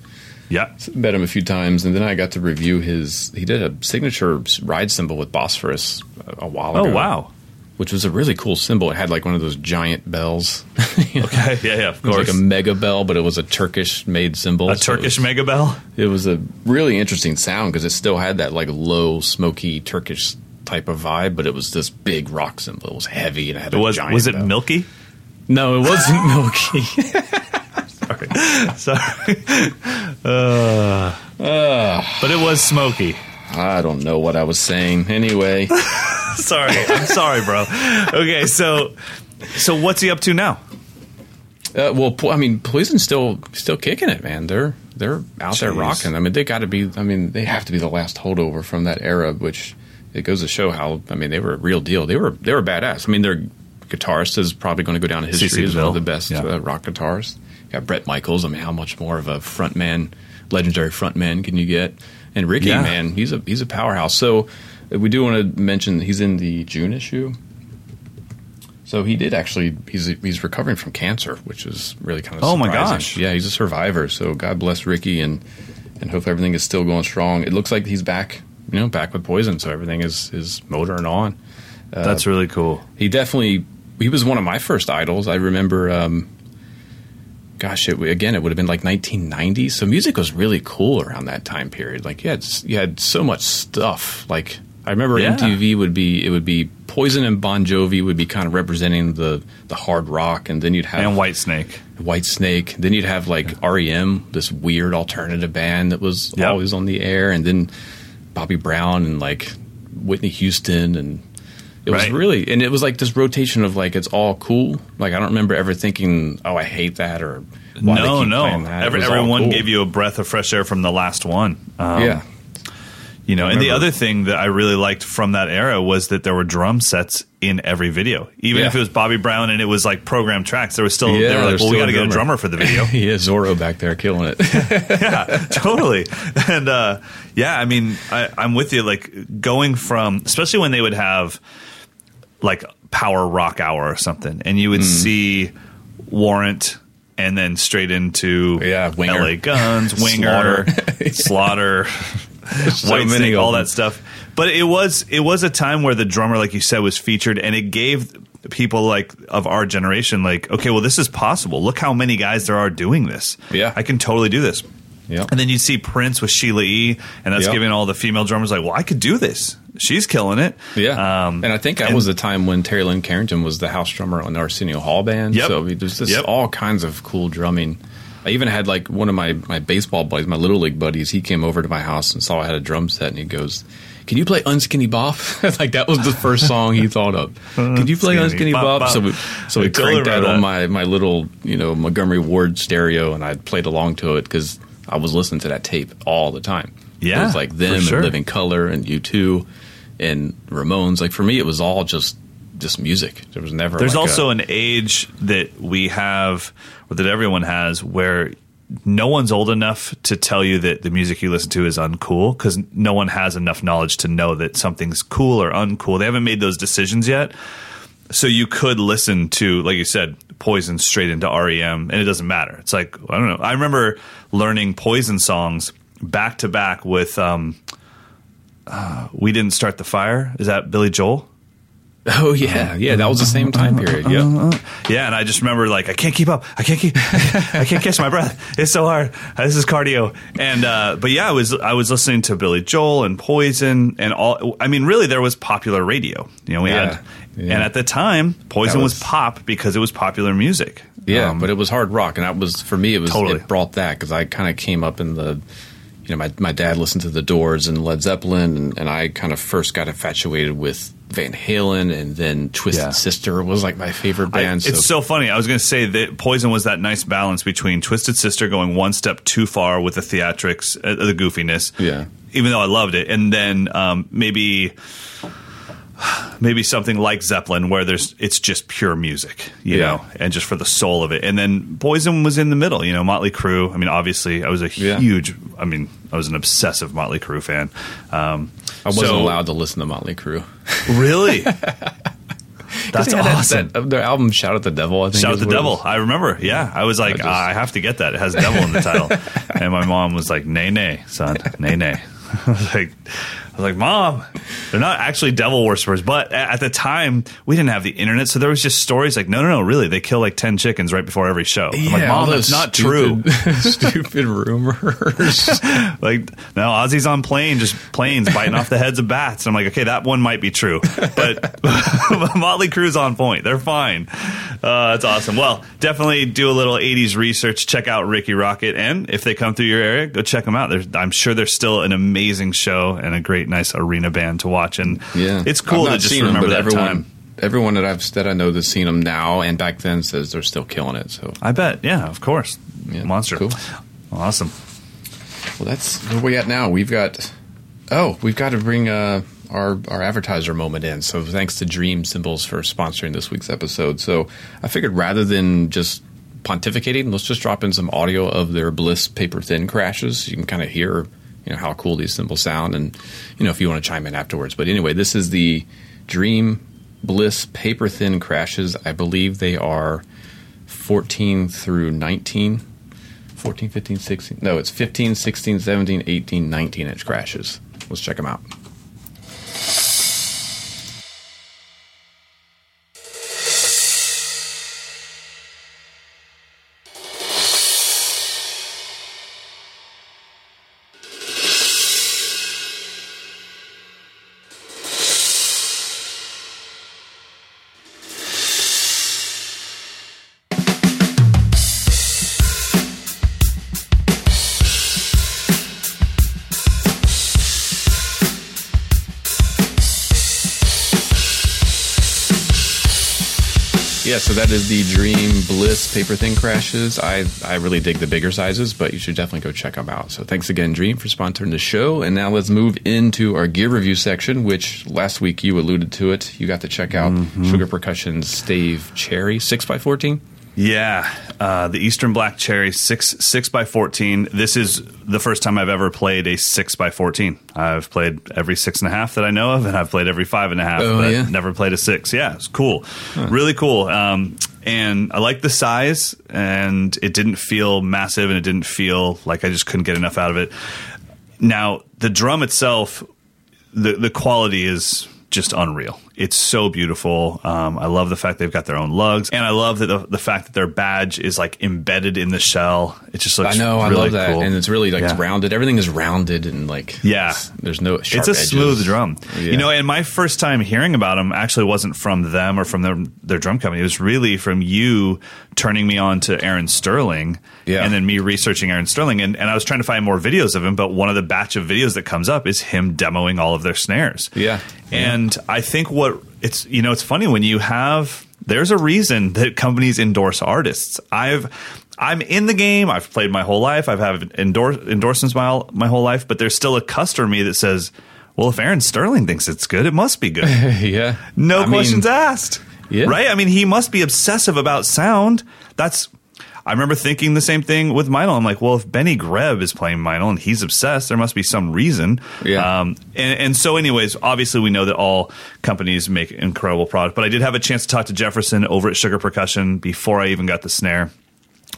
Yeah, Met him a few times, and then I got to review his. He did a signature ride cymbal with Bosphorus a, while Oh ago. wow. which was a really cool cymbal. It had like one of those giant bells. You know, Okay, yeah, yeah, of It was course. like a mega bell, but it was a Turkish made cymbal. a So Turkish was, mega bell. It was a really interesting sound because it still had that like low, smoky Turkish type of vibe, but it was this big rock cymbal. It was heavy and it had It a was giant was it bell. milky? No, it wasn't milky. Sorry, uh, but it was smoky. I don't know what I was saying. Anyway, Sorry, I'm sorry, bro. Okay, so so what's he up to now? uh, well, Po- I mean, Poison's still still kicking it, man. They're they're out there rocking. I mean, they got to be. I mean, they have to be the last holdover from that era, which it goes to show how. I mean, they were a real deal. They were they were badass. I mean, their guitarist is probably going to go down in history as one of the best Yeah. uh, rock guitarists. Got Bret Michaels. I mean, how much more of a frontman, legendary frontman can you get? And Rikki, Yeah. man, he's a he's a powerhouse. So uh, we do want to mention he's in the June issue. So he did actually. He's he's recovering from cancer, which is really kind of Oh, my gosh. Yeah, he's a survivor. So God bless Rikki, and and hope everything is still going strong. It looks like he's back, you know, back with Poison. So everything is is motoring on. Uh, That's really cool. he definitely he was one of my first idols. I remember. Um, gosh, it, again, it would have been like 1990. So music was really cool around that time period. Like you had you had so much stuff. Like I remember Yeah. MTV would be it would be Poison and Bon Jovi would be kind of representing the the hard rock, and then you'd have And Whitesnake. White Snake. Then you'd have like REM, this weird alternative band that was Yep. always on the air, and then Bobby Brown and like Whitney Houston, and it was really and it was like this rotation of like it's all cool. Like I don't remember ever thinking, oh, I hate that or no, no. Every, everyone cool. gave you a breath of fresh air from the last one. Um, yeah. You know, and the other thing that I really liked from that era was that there were drum sets in every video. Even Yeah. if it was Bobby Brown and it was like programmed tracks, there was still they were like, well, we got to get a drummer for the video. yeah, Zorro back there killing it. yeah, totally. And uh, yeah, I mean, I, I'm with you. Like going from, especially when they would have like Power Rock Hour or something, and you would Mm. see Warrant. And then straight into Yeah, Winger. LA Guns, Winger, Slaughter, so Whitesnake, all that stuff. But it was it was a time where the drummer, like you said, was featured, and it gave people like of our generation, like, okay, well, this is possible. Look how many guys there are doing this. Yeah. I can totally do this. Yeah. And then you'd see Prince with Sheila E, and that's Yep. giving all the female drummers like, well, I could do this. She's killing it. Yeah, Um, and I think that and- was the time when Terri Lyne Carrington was the house drummer on the Arsenio Hall band. Yep. So I mean, there's just Yep. all kinds of cool drumming. I even had like one of my my baseball buddies, my little league buddies. He came over to my house and saw I had a drum set, and he goes, "Can you play Unskinny Bop?" like that was the first song he thought of. Could you play Unskinny Bop Bop? So we so we cranked that on my my little you know Montgomery Ward stereo, and I played along to it because I was listening to that tape all the time. Yeah, it was like them sure. and Living Colour and U two and Ramones. Like for me, it was all just just music. There was never. There's like also a, an age that we have, or that everyone has, where no one's old enough to tell you that the music you listen to is uncool because no one has enough knowledge to know that something's cool or uncool. They haven't made those decisions yet. So you could listen to, like you said, Poison straight into REM, and it doesn't matter. It's like I don't know. I remember learning Poison songs back to back with um, uh, "We Didn't Start the Fire." Is that Billy Joel? oh yeah, yeah. That was the same time period. Yeah. Yeah, and I just remember like I can't keep up. I can't keep. I can't catch my breath. It's so hard. This is cardio. And uh, but yeah, I was I was listening to Billy Joel and Poison and all. I mean, really, there was popular radio. You know, we Yeah, had. Yeah. And at the time, Poison was, was- pop because it was popular music. Yeah, Um, but it was hard rock, and that was for me. It was Totally. it brought that because I kind of came up in the, you know, my my dad listened to the Doors and Led Zeppelin, and, and I kind of first got infatuated with Van Halen, and then Twisted Yeah. Sister was like my favorite I- band. it's so funny. I was going to say that Poison was that nice balance between Twisted Sister going one step too far with the theatrics, uh, the goofiness. Yeah. Even though I loved it, and then um, maybe maybe something like Zeppelin where there's it's just pure music, you Yeah. know, and just for the soul of it. And then Poison was in the middle, you know, Motley Crue. I mean, obviously, I was a Yeah. huge. I mean, I was an obsessive Motley Crue fan. Um, I wasn't so- allowed to listen to Motley Crue. Really. That's had that- awesome. that- their album "Shout at the Devil." I think Shout at the devil. I remember. Yeah, I was like, just- I have to get that. It has devil in the title. and my mom was like, nay, nay, son, nay, nay. I was like, I was like, mom, they're not actually devil worshippers. But at the time, we didn't have the internet, so there was just stories like, no, no, no, really, they kill like ten chickens right before every show. I'm like, Yeah, all mom, that's not true. stupid- rumors. like, no, Ozzy's on plane, just planes biting off the heads of bats. I'm like, okay, that one might be true, but Motley Crue's on point. They're fine. Uh, that's awesome. Well, definitely do a little '80s research. Check out Rikki Rockett, and if they come through your area, go check them out. There's, I'm sure they're still an amazing show and a great, nice arena band to watch. And Yeah, it's cool to just remember but that everyone, time. Everyone that I've that I know that's seen them now and back then says they're still killing it. So I bet. Yeah, of course. Yeah, Monster. cool. Awesome. Well, that's where we at now. We've got oh, we've got to bring uh, our our advertiser moment in. So thanks to Dream Cymbals for sponsoring this week's episode. So I figured rather than just pontificating, let's just drop in some audio of their Bliss paper thin crashes. You can kind of hear you know how cool these cymbals sound, and you know if you want to chime in afterwards. But anyway, this is the Dream Bliss paper thin crashes. I believe they are 14 through 19. 14, 15, 16. No, it's 15, 16, 17, 18, 19 inch crashes. Let's check them out. So that is the Dream Bliss paper thin crashes. I I really dig the bigger sizes, but you should definitely go check them out. So thanks again, Dream, for sponsoring the show. And now let's move into our gear review section, which last week you alluded to it. You got to check out mm-hmm. Sugar Percussion's Stave Cherry six x fourteen. Yeah, uh, the Eastern Black Cherry six six by fourteen. This is the first time I've ever played a six by fourteen. I've played every six and a half that I know of, and I've played every five and a half, Oh, but yeah? never played a six. Yeah, it's cool, really cool. Um, and I like the size, and it didn't feel massive, and it didn't feel like I just couldn't get enough out of it. Now, the drum itself, the the quality is just unreal. It's so beautiful. Um, I love the fact they've got their own lugs, and I love that the, the fact that their badge is like embedded in the shell. It just looks. I know, I really love that, cool. and it's really like Yeah. it's rounded. Everything is rounded and like Yeah. there's no. Sharp it's a edges. smooth drum. Yeah. You know, and my first time hearing about them actually wasn't from them or from their their drum company. It was really from you turning me on to Aaron Sterling. Yeah. And then me researching Aaron Sterling and, and I was trying to find more videos of him, but one of the batch of videos that comes up is him demoing all of their snares. Yeah. And I think what it's you know, it's funny when you have there's a reason that companies endorse artists. I've I'm in the game. I've played my whole life. I've had endorse, endorsements my my whole life, but there's still a customer in me that says, "Well, if Aaron Sterling thinks it's good, it must be good." yeah, No I mean, questions asked. Yeah. Right? I mean, he must be obsessive about sound. That's. I remember thinking the same thing with Meinl. I'm like, well, if Benny Greb is playing Meinl and he's obsessed, there must be some reason. Yeah. Um, and, and so, anyways, obviously, we know that all companies make incredible product. But I did have a chance to talk to Jefferson over at Sugar Percussion before I even got the snare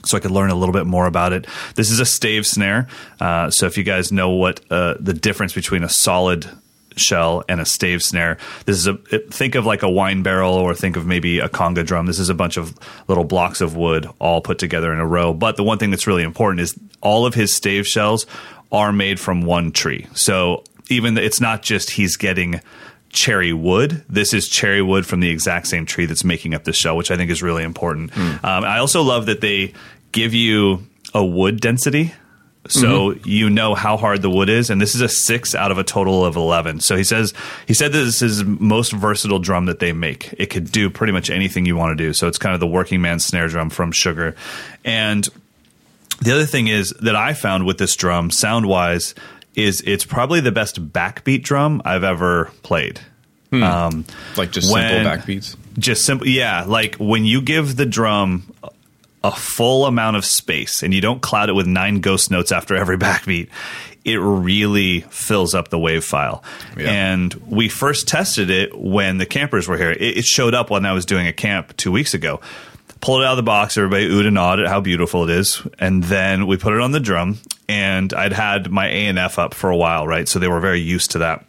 so I could learn a little bit more about it. This is a stave snare. Uh, so if you guys know what uh, the difference between a solid shell and a stave snare, this is a think of like a wine barrel or think of maybe a conga drum. This is a bunch of little blocks of wood all put together in a row. But the one thing that's really important is all of his stave shells are made from one tree. So even it's not just he's getting cherry wood. This is cherry wood from the exact same tree that's making up the shell, which I think is really important. Um, I also love that they give you a wood density. So you know how hard the wood is, and this is a six out of a total of eleven. So he says he said that this is most versatile drum that they make. It could do pretty much anything you want to do. So it's kind of the working man snare drum from Sugar. And the other thing is that I found with this drum, sound wise, is it's probably the best backbeat drum I've ever played. Um, like just when- simple backbeats. just simple, yeah. Like when you give the drum a full amount of space and you don't cloud it with nine ghost notes after every backbeat, it really fills up the wave file. Yeah. And we first tested it when the campers were here. It, it showed up when I was doing a camp two weeks ago. Pulled it out of the box, everybody oohed and awed at how beautiful it is, and then we put it on the drum. And I'd had my A and F up for a while, right? So they were very used to that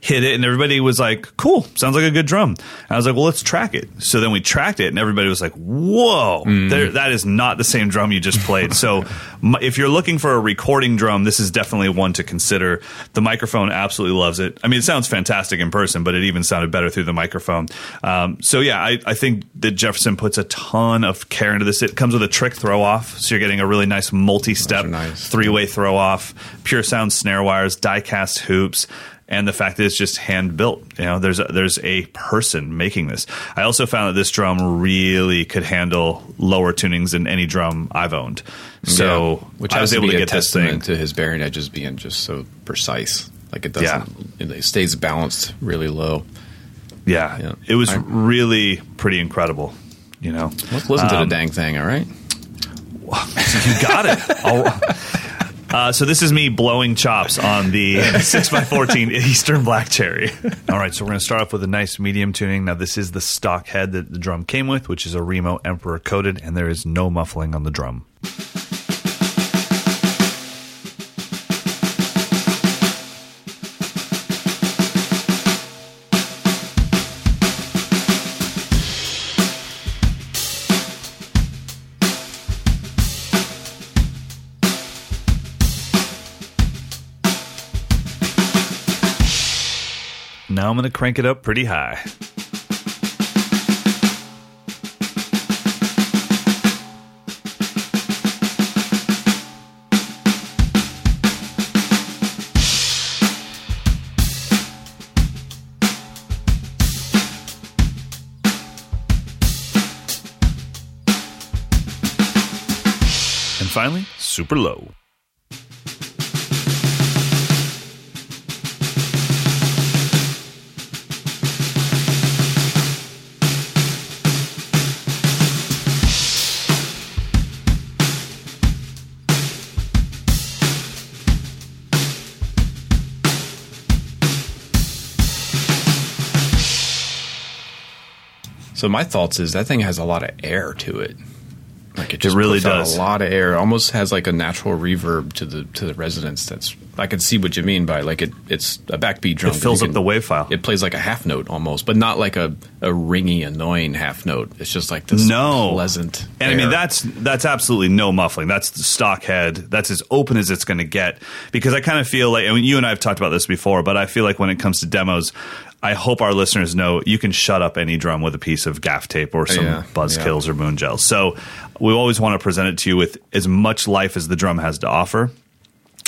hit it and everybody was like cool sounds like a good drum. And i was like well let's track it. So then we tracked it and everybody was like whoa there, that is not the same drum you just played. So if you're looking for a recording drum this is definitely one to consider. The microphone absolutely loves it. I mean it sounds fantastic in person but it even sounded better through the microphone. Um, so yeah I, I think that jefferson puts a ton of care into this. It comes with a trick throw off so you're getting a really nice multi-step nice. three-way throw off pure sound snare wires die cast hoops and the fact that it's just hand built. You know, there's a, there's a person making this. I also found that this drum really could handle lower tunings than any drum I've owned. So Yeah. which I was able to to get this thing. to his bearing edges being just so precise. Like it doesn't, it stays balanced really low. Yeah, Yeah. it was I- really pretty incredible. You know, Let's listen to Um, the dang thing. All right. you got it. Uh, so this is me blowing chops on the 6x14 Eastern Black Cherry. All right, so we're going to start off with a nice medium tuning. Now this is the stock head that the drum came with, which is a Remo Emperor coated, and there is no muffling on the drum. I'm going to crank it up pretty high. And finally, super low. So my thoughts is that thing has a lot of air to it. Like it just really does. a lot of air. Almost has like a natural reverb to the to the resonance. That's I can see what you mean by like it. It's a backbeat drum. It fills you up the wave file. It plays like a half note almost, but not like a a ringy, annoying half note. It's just like this No. pleasant. And I mean that's that's absolutely no muffling. That's the stock head. That's as open as it's going to get. Because I kind of feel like I mean you and I have talked about this before, but I feel like when it comes to demos, I hope our listeners know you can shut up any drum with a piece of gaff tape or some Yeah, buzz yeah. or moon gels. So we always want to present it to you with as much life as the drum has to offer.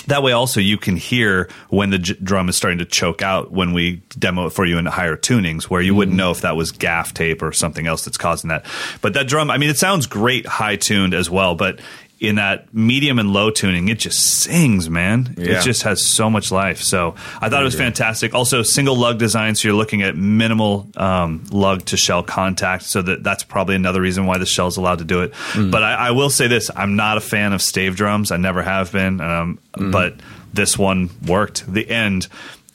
That way, also, you can hear when the j- drum is starting to choke out when we demo it for you in higher tunings, where you Mm-hmm. wouldn't know if that was gaff tape or something else that's causing that. But that drum, I mean, it sounds great high tuned as well, but in that medium and low tuning, it just sings, man. Yeah. It just has so much life. So I thought it was fantastic. Also, single lug design, so you're looking at minimal um, lug to shell contact. So that that's probably another reason why the shell's allowed to do it. Mm. But I, I will say this: I'm not a fan of stave drums. I never have been. Um, Mm. But this one worked. The end.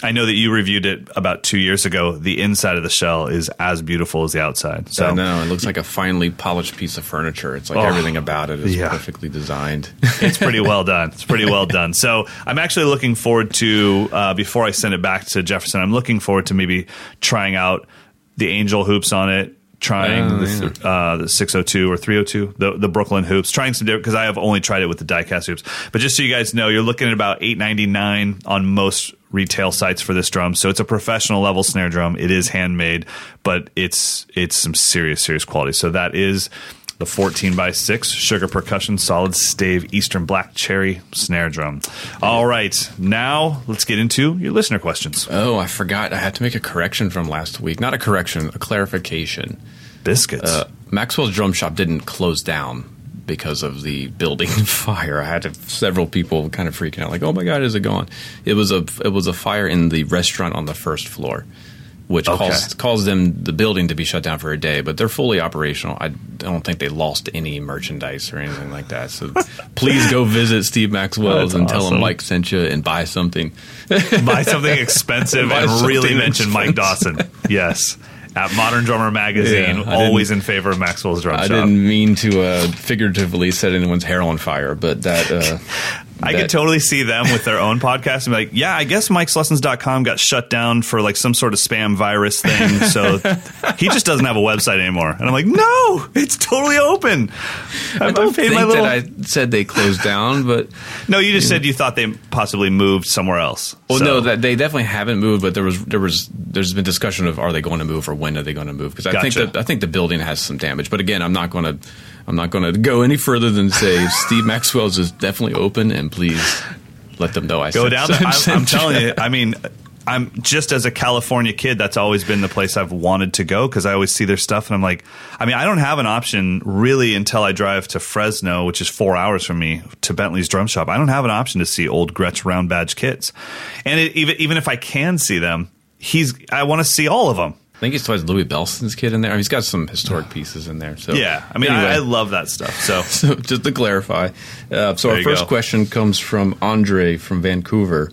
I know that you reviewed it about two years ago. The inside of the shell is as beautiful as the outside. So I know it looks like a finely polished piece of furniture. It's like Oh, everything about it is yeah. perfectly designed. it's pretty well done. It's pretty well done. So I'm actually looking forward to uh, before I send it back to Jefferson. I'm looking forward to maybe trying out the angel hoops on it. Trying Oh, the, th- uh, the 602 or 302, the, the Brooklyn hoops. Trying some different because I have only tried it with the diecast hoops. But just so you guys know, you're looking at about 8.99 on most retail sites for this drum. So it's a professional level snare drum. It is handmade, but it's it's some serious serious quality. So that is the 14 by 6 sugar percussion solid stave eastern black cherry snare drum. All right, now let's get into your listener questions. Oh, I forgot. I had to make a correction from last week. Not a correction, a clarification. Biscuits. Uh, Maxwell's Drum Shop didn't close down because of the building fire. I had to, several people kind of freaking out, like, "Oh my god, is it gone?" It was a it was a fire in the restaurant on the first floor, which Okay. caused caused them the building to be shut down for a day. But they're fully operational. I don't think they lost any merchandise or anything like that. So please go visit Steve Maxwell's and tell him. Mike sent you and buy something. Buy something expensive Buy and really something mention Mike. Dawson. Yes. At Modern Drummer Magazine, Yeah, always in favor of Maxwell's Drum I Shop. didn't mean to uh, figuratively set anyone's hair on fire, but that. Uh, I that- could totally see them with their own podcast and be like, yeah, I guess MikesLessons.com got shut down for like some sort of spam virus thing. So he just doesn't have a website anymore. And I'm like, no, it's totally open. I don't think that I said they closed down, but no, you just said you thought they possibly moved somewhere else. well, So- no, that they definitely haven't moved. But there was there was there's been discussion of are they going to move or when are they going to move? Because I think that I think the building has some damage. But again, I'm not going to I'm not going to go any further than say Steve Maxwell's is definitely open, and please let them know I go down there. I'm, I'm telling you. I mean, I'm just as a California kid. That's always been the place I've wanted to go because I always see their stuff, and I'm like, I mean, I don't have an option really until I drive to Fresno, which is four hours from me, to Bentley's Drum Shop. I don't have an option to see old Gretsch round badge kits, and it, even even if I can see them, he's I want to see all of them. I think he still has Louie Bellson's kid in there. He's got some historic pieces in there. So Yeah, I mean, Anyway. I, I love that stuff. So So just to clarify, uh, so There our first go. question comes from Andre from Vancouver.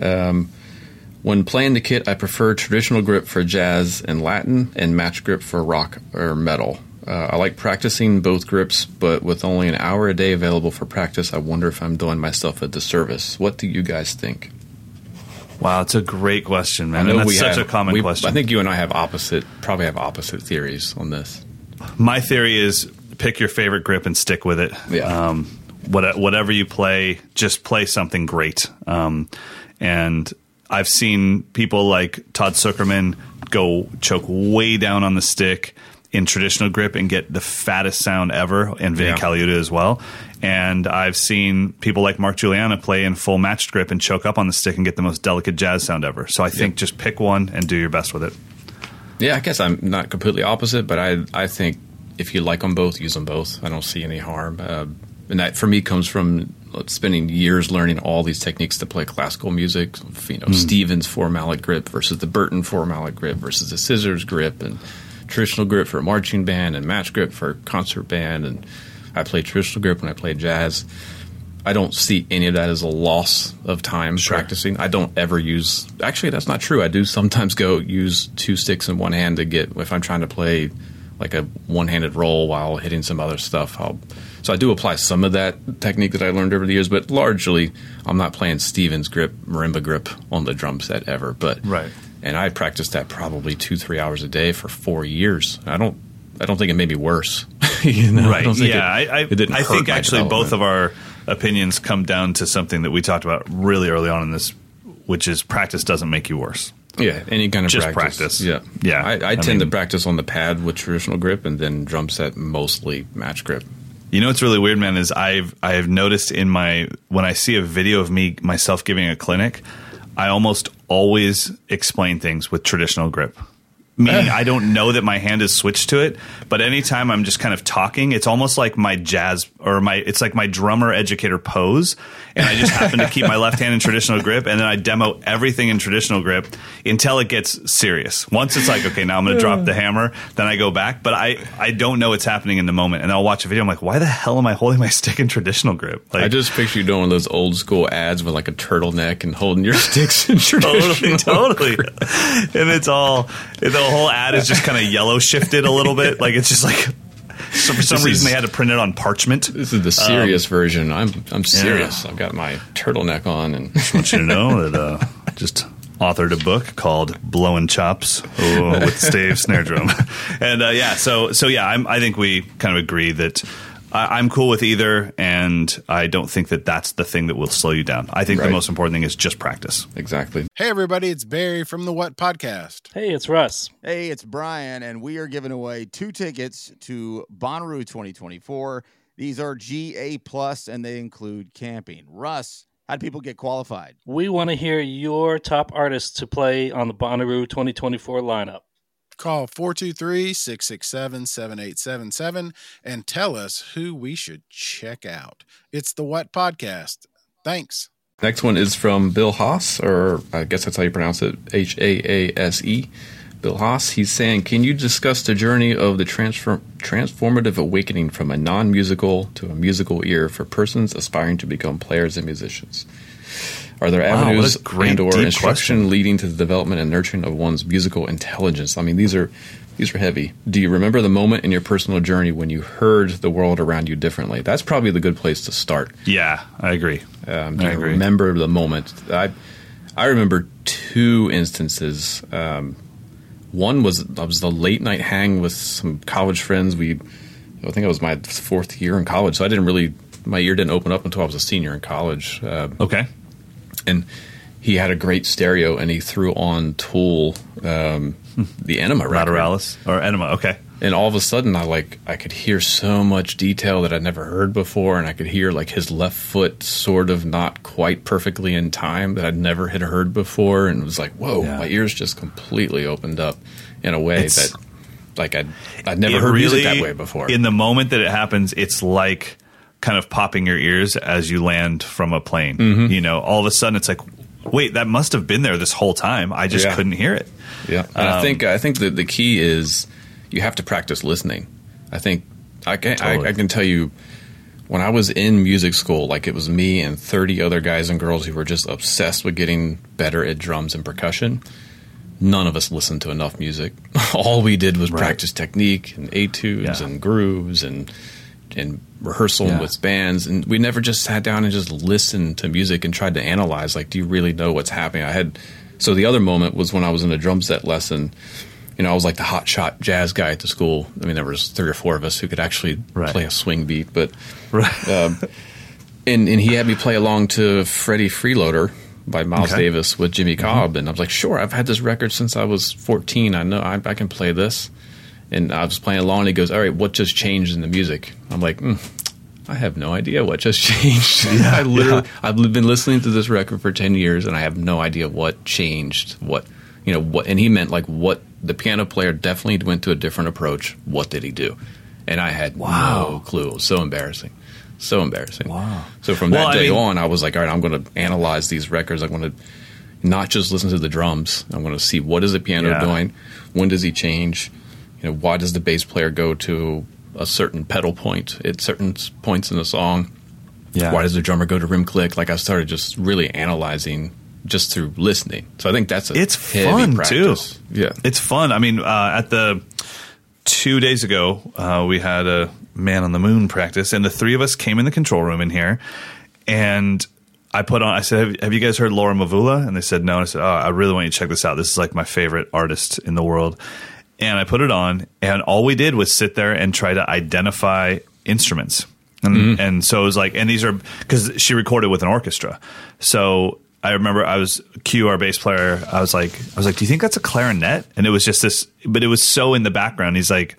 Um, when playing the kit, I prefer traditional grip for jazz and Latin, and match grip for rock or metal. Uh, I like practicing both grips, but with only an hour a day available for practice, I wonder if I'm doing myself a disservice. What do you guys think? Wow, it's a great question, man. And that's such have- a common we- question. I think you and I have opposite, probably have opposite theories on this. My theory is pick your favorite grip and stick with it. Yeah. Um, what, whatever you play, just play something great. Um, and I've seen people like Todd Sucherman go choke way down on the stick in traditional grip and get the fattest sound ever, and Vinnie Yeah. Colaiuta as well. And I've seen people like Mark Guiliana play in full matched grip and choke up on the stick and get the most delicate jazz sound ever. So I think just pick one and do your best with it. Yeah, I guess I'm not completely opposite, but I I think if you like them both, use them both. I don't see any harm. Uh, and that for me comes from spending years learning all these techniques to play classical music. You know, Mm. Stevens four mallet grip versus the Burton four mallet grip versus the scissors grip, and traditional grip for a marching band, and match grip for a concert band. And I play traditional grip when I play jazz. I don't see any of that as a loss of time practicing. I don't ever use. Actually, that's not true. I do sometimes go use two sticks in one hand to get if I'm trying to play like a one-handed roll while hitting some other stuff. I'll, so I do apply some of that technique that I learned over the years, but largely I'm not playing Stevens grip, marimba grip on the drum set ever. But Right. and I practiced that probably two, three hours a day for four years. I don't. I don't think it made me worse. you know? I right. think yeah. it- I, I, it didn't I think actually both of our opinions come down to something that we talked about really early on in this, which is practice doesn't make you worse. Yeah, any kind of Just practice. practice. Yeah, Yeah. I, I, I tend to practice on the pad with traditional grip, and then drum set mostly match grip. You know what's really weird, man, is I've I've noticed in my when I see a video of me myself giving a clinic, I almost always explain things with traditional grip. Meaning I don't know that my hand is switched to it, but anytime I'm just kind of talking, it's almost like my jazz or my it's like my drummer educator pose. And I just happen to keep my left hand in traditional grip and then I demo everything in traditional grip until it gets serious. Once it's like, okay, now I'm gonna drop the hammer, then I go back. But I, I don't know what's happening in the moment. And I'll watch a video, I'm like, why the hell am I holding my stick in traditional grip? Like I just picture you doing one of those old school ads with like a turtleneck and holding your sticks in totally, traditional. totally. And it's all the whole ad is just kind of yellow shifted a little bit. Like it's just like so for some This reason is- they had to print it on parchment. This is the serious version. I'm I'm serious. I've got my turtleneck on, and I want you to know that uh, just authored a book called "Blowing Chops" oh, with Stave snare drum, and uh, yeah, so so yeah, I'm, I think we kind of agree that. I, I'm cool with either, and I don't think that that's the thing that will slow you down. I think the most important thing is just practice. exactly. Hey, everybody, it's Barry from the What Podcast. Hey, it's Russ. Hey, it's Brian, and we are giving away two tickets to Bonnaroo 2024. These are GA plus, and they include camping. Russ, how do people get qualified? We want to hear your top artists to play on the Bonnaroo 2024 lineup. Call 423 667 7877 and tell us who we should check out. It's the What Podcast. Thanks. Next one is from Bill Haas, or I guess that's how you pronounce it, H A A S E. Bill Haas. He's saying, "Can you discuss the journey of the transform- transformative awakening from a non-musical to a musical ear for persons aspiring to become players and musicians? Are there Wow, avenues great, and or instruction question. leading to the development and nurturing of one's musical intelligence? I mean, these are these are heavy. Do you remember the moment in your personal journey when you heard the world around you differently? That's probably the good place to start. Yeah, I agree. Um, do I you agree. remember the moment? I I remember two instances. Um, one was I was the late night hang with some college friends. We I think it was my fourth year in college, so I didn't really my ear didn't open up until I was a senior in college. Uh, Okay. And he had a great stereo, and he threw on Tool, um, the Ænima record. Lateralus or Ænima. Okay. and all of a sudden I like I could hear so much detail that I'd never heard before, and I could hear like his left foot sort of not quite perfectly in time that I'd never had heard before, and it was like, whoa, Yeah. my ears just completely opened up in a way It's- that like I'd I'd never heard music that way before. In the moment that it happens, it's like kind of popping your ears as you land from a plane. Mm-hmm. You know, all of a sudden it's like, wait, that must have been there this whole time. I just Yeah. couldn't hear it. Yeah, and I Um, think I think that the key is you have to practice listening. I think I can Totally. I, I can tell you when I was in music school, like it was me and thirty other guys and girls who were just obsessed with getting better at drums and percussion. None of us listened to enough music. All we did was Right. practice technique and etudes Yeah. and grooves and and rehearsal Yeah. with bands and we never just sat down and just listened to music and tried to analyze like do you really know what's happening i had so the other moment was when i was in a drum set lesson you know i was like the hot shot jazz guy at the school i mean there was three or four of us who could actually Right. play a swing beat but Right. um, and and he had me play along to Freddie Freeloader by Miles Okay. Davis with Jimmy Cobb, and I was like, sure, I've had this record since I was 14. I know I, I can play this. And I was playing along, and he goes, all right, what just changed in the music? I'm like, mm, I have no idea what just changed. I literally, I've been listening to this record for 10 years, and I have no idea what changed. What you know, what, and he meant like what the piano player definitely went to a different approach. What did he do? and I had Wow. no clue. It was so embarrassing, so embarrassing. Wow. So from Well, that I day mean- on, I was like, all right, I'm going to analyze these records. I'm going to not just listen to the drums. I'm going to see what is the piano Yeah. doing, when does he change, you know, why does the bass player go to a certain pedal point at certain points in the song. Yeah. Why does the drummer go to rim click? Like I started just really analyzing just through listening. So I think that's a It's fun practice. too. Yeah. it's fun. I mean, uh, at the two days ago, uh, we had a man on the moon practice, and the three of us came in the control room in here, and I put on. I said, "Have, have you guys heard Laura Mvula?" And they said, "No." And I said, "Oh, I really want you to check this out. This is like my favorite artist in the world." And I put it on, and all we did was sit there and try to identify instruments. And, mm-hmm. and so it was like, and these are because she recorded with an orchestra. So I remember I was Q, our bass player. I was like, I was like, do you think that's a clarinet? And it was just this, but it was so in the background. He's like,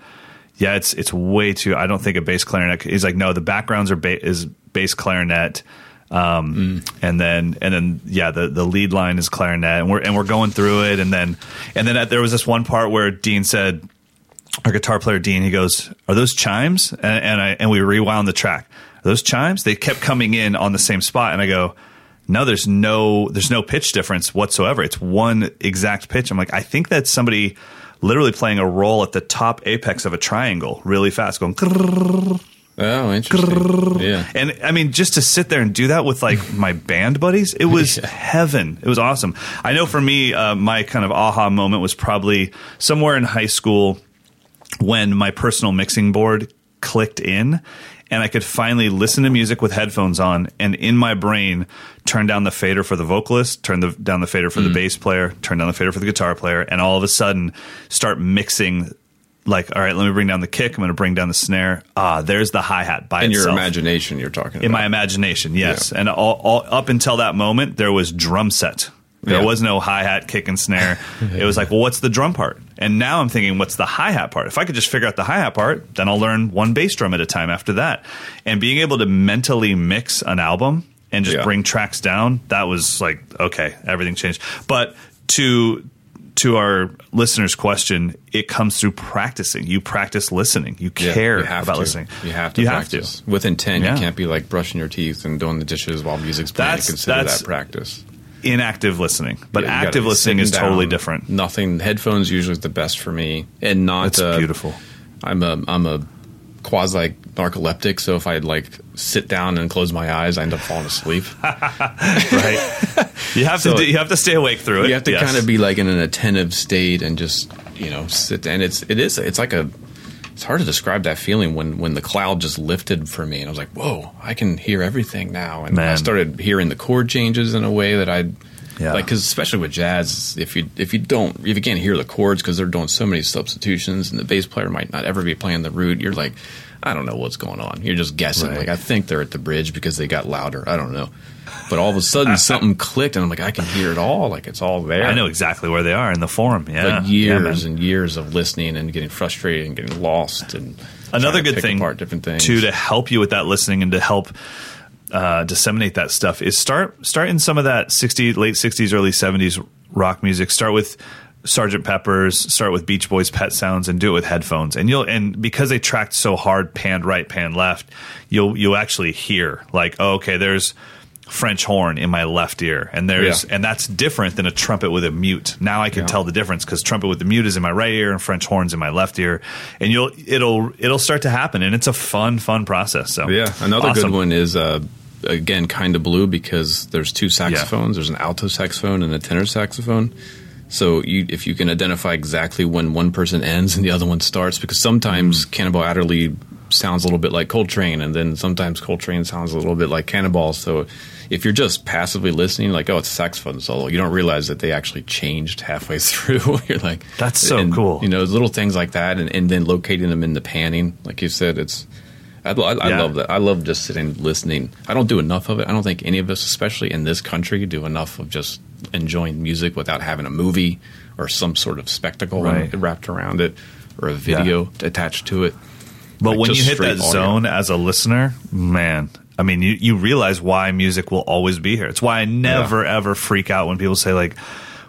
yeah, it's it's way too. I don't think a bass clarinet. He's like, no, the backgrounds are ba- is bass clarinet, um, and then and then yeah, the the lead line is clarinet, and we're and we're going through it, and then and then there was this one part where Dean said, our guitar player Dean, he goes, "Are those chimes?" And, and I and we rewound the track. Are those chimes? They kept coming in on the same spot, and I go, "No, there's no there's no pitch difference whatsoever. It's one exact pitch." I'm like, I think that's somebody literally playing a roll at the top apex of a triangle really fast, going. Oh, interesting. yeah. And I mean, just to sit there and do that with like my band buddies, it was heaven. It was awesome. I know for me, uh, my kind of aha moment was probably somewhere in high school when my personal mixing board clicked in and I could finally listen to music with headphones on and in my brain turn down the fader for the vocalist, turn the, down the fader for the bass player, turn down the fader for the guitar player, and all of a sudden start mixing. Like, all right, let me bring down the kick. I'm going to bring down the snare. Ah, there's the hi hat by In your imagination, you're talking about. In my imagination, yes. And all, all, up until that moment, there was drum set. There Yeah. was no hi hat, kick, and snare. it was like, well, what's the drum part? And now I'm thinking, what's the hi hat part? If I could just figure out the hi hat part, then I'll learn one bass drum at a time after that. And being able to mentally mix an album and just Yeah. bring tracks down, that was like, okay, everything changed. But to to our listeners' question, it comes through practicing. You practice listening. You Yeah, care you about to. listening. You have to You practice. have to. With intent, Yeah. you can't be like brushing your teeth and doing the dishes while music's playing. That's- Consider that's- that practice. inactive listening, but Yeah, active listening is sitting totally different. Nothing. Headphones usually is the best for me, and not. That's uh, beautiful. I'm a I'm a quasi narcoleptic, so if I like sit down and close my eyes, I end up falling asleep. right? You have So- to do, you have to stay awake through it. you have to Yes. kind of be like in an attentive state and just you know sit and it's it is it's like a it's hard to describe that feeling when when the cloud just lifted for me and I was like whoa I can hear everything now and I started hearing the chord changes in a way that I Yeah. like because especially with jazz if you if you don't if you can't hear the chords because they're doing so many substitutions and the bass player might not ever be playing the root you're like I don't know what's going on. You're just guessing. Right. like I think they're at the bridge because they got louder. I don't know. But all of a sudden something clicked and I'm like I can hear it all. Like it's all there. I know exactly where they are in the forum. Yeah, like Yeah, years and years of listening and getting frustrated and getting lost and Another to good thing apart different things. too to help you with that listening and to help uh, disseminate that stuff is start start in some of that 60 late 60s early 70s rock music start with Sergeant Pepper's start with Beach Boys Pet Sounds and do it with headphones and you'll and because they tracked so hard panned right panned left you'll you'll actually hear like oh, okay there's French horn in my left ear, and there's Yeah. and that's different than a trumpet with a mute. Now I can tell the difference because trumpet with the mute is in my right ear and French horns in my left ear, and you'll it'll it'll start to happen, and it's a fun fun process. So yeah another Awesome. good one is uh again kind of blue because there's two saxophones. There's an alto saxophone and a tenor saxophone. So you if you can identify exactly when one person ends and the other one starts because sometimes Mm. Cannonball Adderley sounds a little bit like Coltrane and then sometimes Coltrane sounds a little bit like Cannonball. So if you're just passively listening like oh it's a saxophone solo you don't realize that they actually changed halfway through. You're like That's so and, cool. you know little things like that and, and then locating them in the panning. Like you said it's I, I, I Yeah. love that. I love just sitting listening. I don't do enough of it. I don't think any of us, especially in this country, do enough of just enjoying music without having a movie or some sort of spectacle Right. wrapped around it or a video attached to it. But Like when you hit that audio. zone as a listener, man, I mean, you, you realize why music will always be here. It's why I never ever freak out when people say like,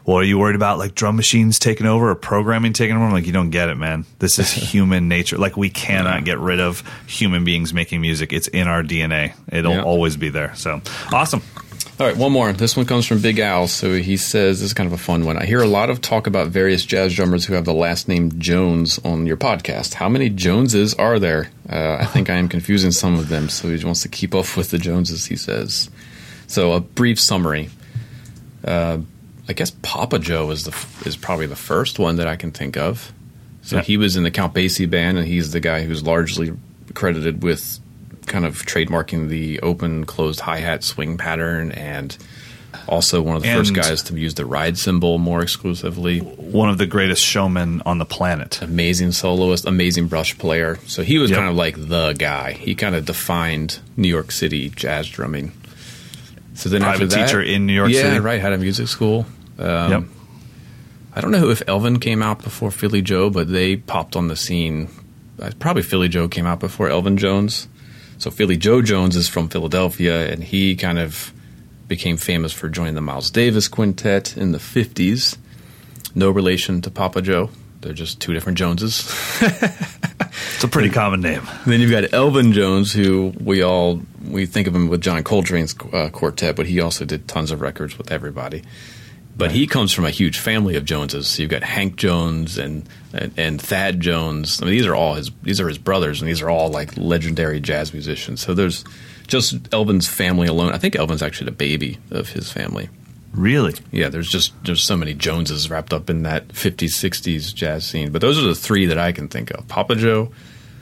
well, are you worried about like drum machines taking over or programming taking over? I'm like, you don't get it, man. This is human nature. Like we cannot get rid of human beings making music. It's in our DNA. It'll Yeah. always be there. So awesome. All right, one more. This one comes from Big Al. So he says this is kind of a fun one. I hear a lot of talk about various jazz drummers who have the last name Jones on your podcast. How many Joneses are there? Uh, I think I am confusing some of them. So he wants to keep up with the Joneses. He says. So a brief summary. Uh, I guess Papa Jo is the is probably the first one that I can think of. So Yeah. he was in the Count Basie band, and he's the guy who's largely credited with kind of trademarking the open closed hi hat swing pattern, and also one of the first guys to use the ride cymbal more exclusively. One of the greatest showmen on the planet. Amazing soloist, amazing brush player. So he was Yep. kind of like the guy. He kind of defined New York City jazz drumming. So then Private after that, teacher in New York yeah, City. right. Had a music school. Um, Yep. I don't know if Elvin came out before Philly Joe, but they popped on the scene. Uh, Probably Philly Joe came out before Elvin Jones. So Philly Joe Jones is from Philadelphia, and he kind of became famous for joining the Miles Davis Quintet in the 50s. No relation to Papa Jo. They're just two different Joneses. It's a pretty common name. Then you've got Elvin Jones, who we all we think of him with John Coltrane's uh, quartet, but he also did tons of records with everybody. But he comes from a huge family of Joneses. So you've got Hank Jones and, and and Thad Jones. I mean, these are all his these are his brothers, and these are all like legendary jazz musicians. So there's just Elvin's family alone. I think Elvin's actually the baby of his family. Really? Yeah, there's just there's so many Joneses wrapped up in that 50s 60s jazz scene. But those are the three that I can think of: Papa Jo,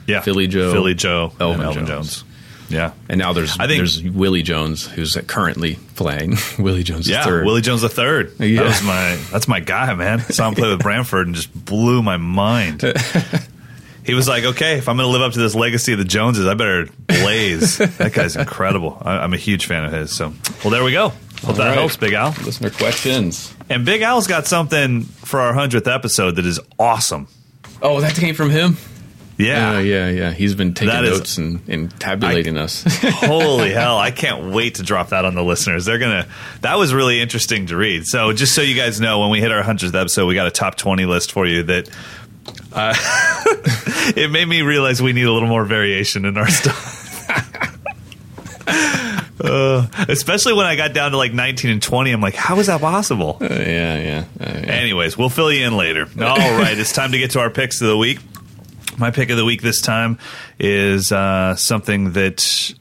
Yeah. Philly Joe, Philly Joe, Elvin Elvin Jones. Jones. Yeah. And now there's I think- there's Willie Jones who's currently playing Willie Jones Yeah, third. Willie Jones the third. Yeah. That was my that's my guy, man. Saw him play with Branford and just blew my mind. He was like, "Okay, if I'm going to live up to this legacy of the Joneses, I better blaze." that guy's incredible. I, I'm a huge fan of his. So, well, there we go. Hope that right. helps, Big Al. Listener questions. And Big Al's got something for our hundredth episode that is awesome. Oh, that came from him. Yeah, yeah, yeah, yeah. He's been taking That is- notes and, and tabulating us. Holy hell! I can't wait to drop that on the listeners. They're gonna. That was really interesting to read. So, just so you guys know, when we hit our hundredth episode, we got a top twenty list for you. That uh, it made me realize we need a little more variation in our stuff. Uh, especially when I got down to like 19 and 20, I'm like, how is that possible? Uh, yeah, yeah, uh, yeah. Anyways, we'll fill you in later. All right, it's time to get to our picks of the week. My pick of the week this time is uh, something that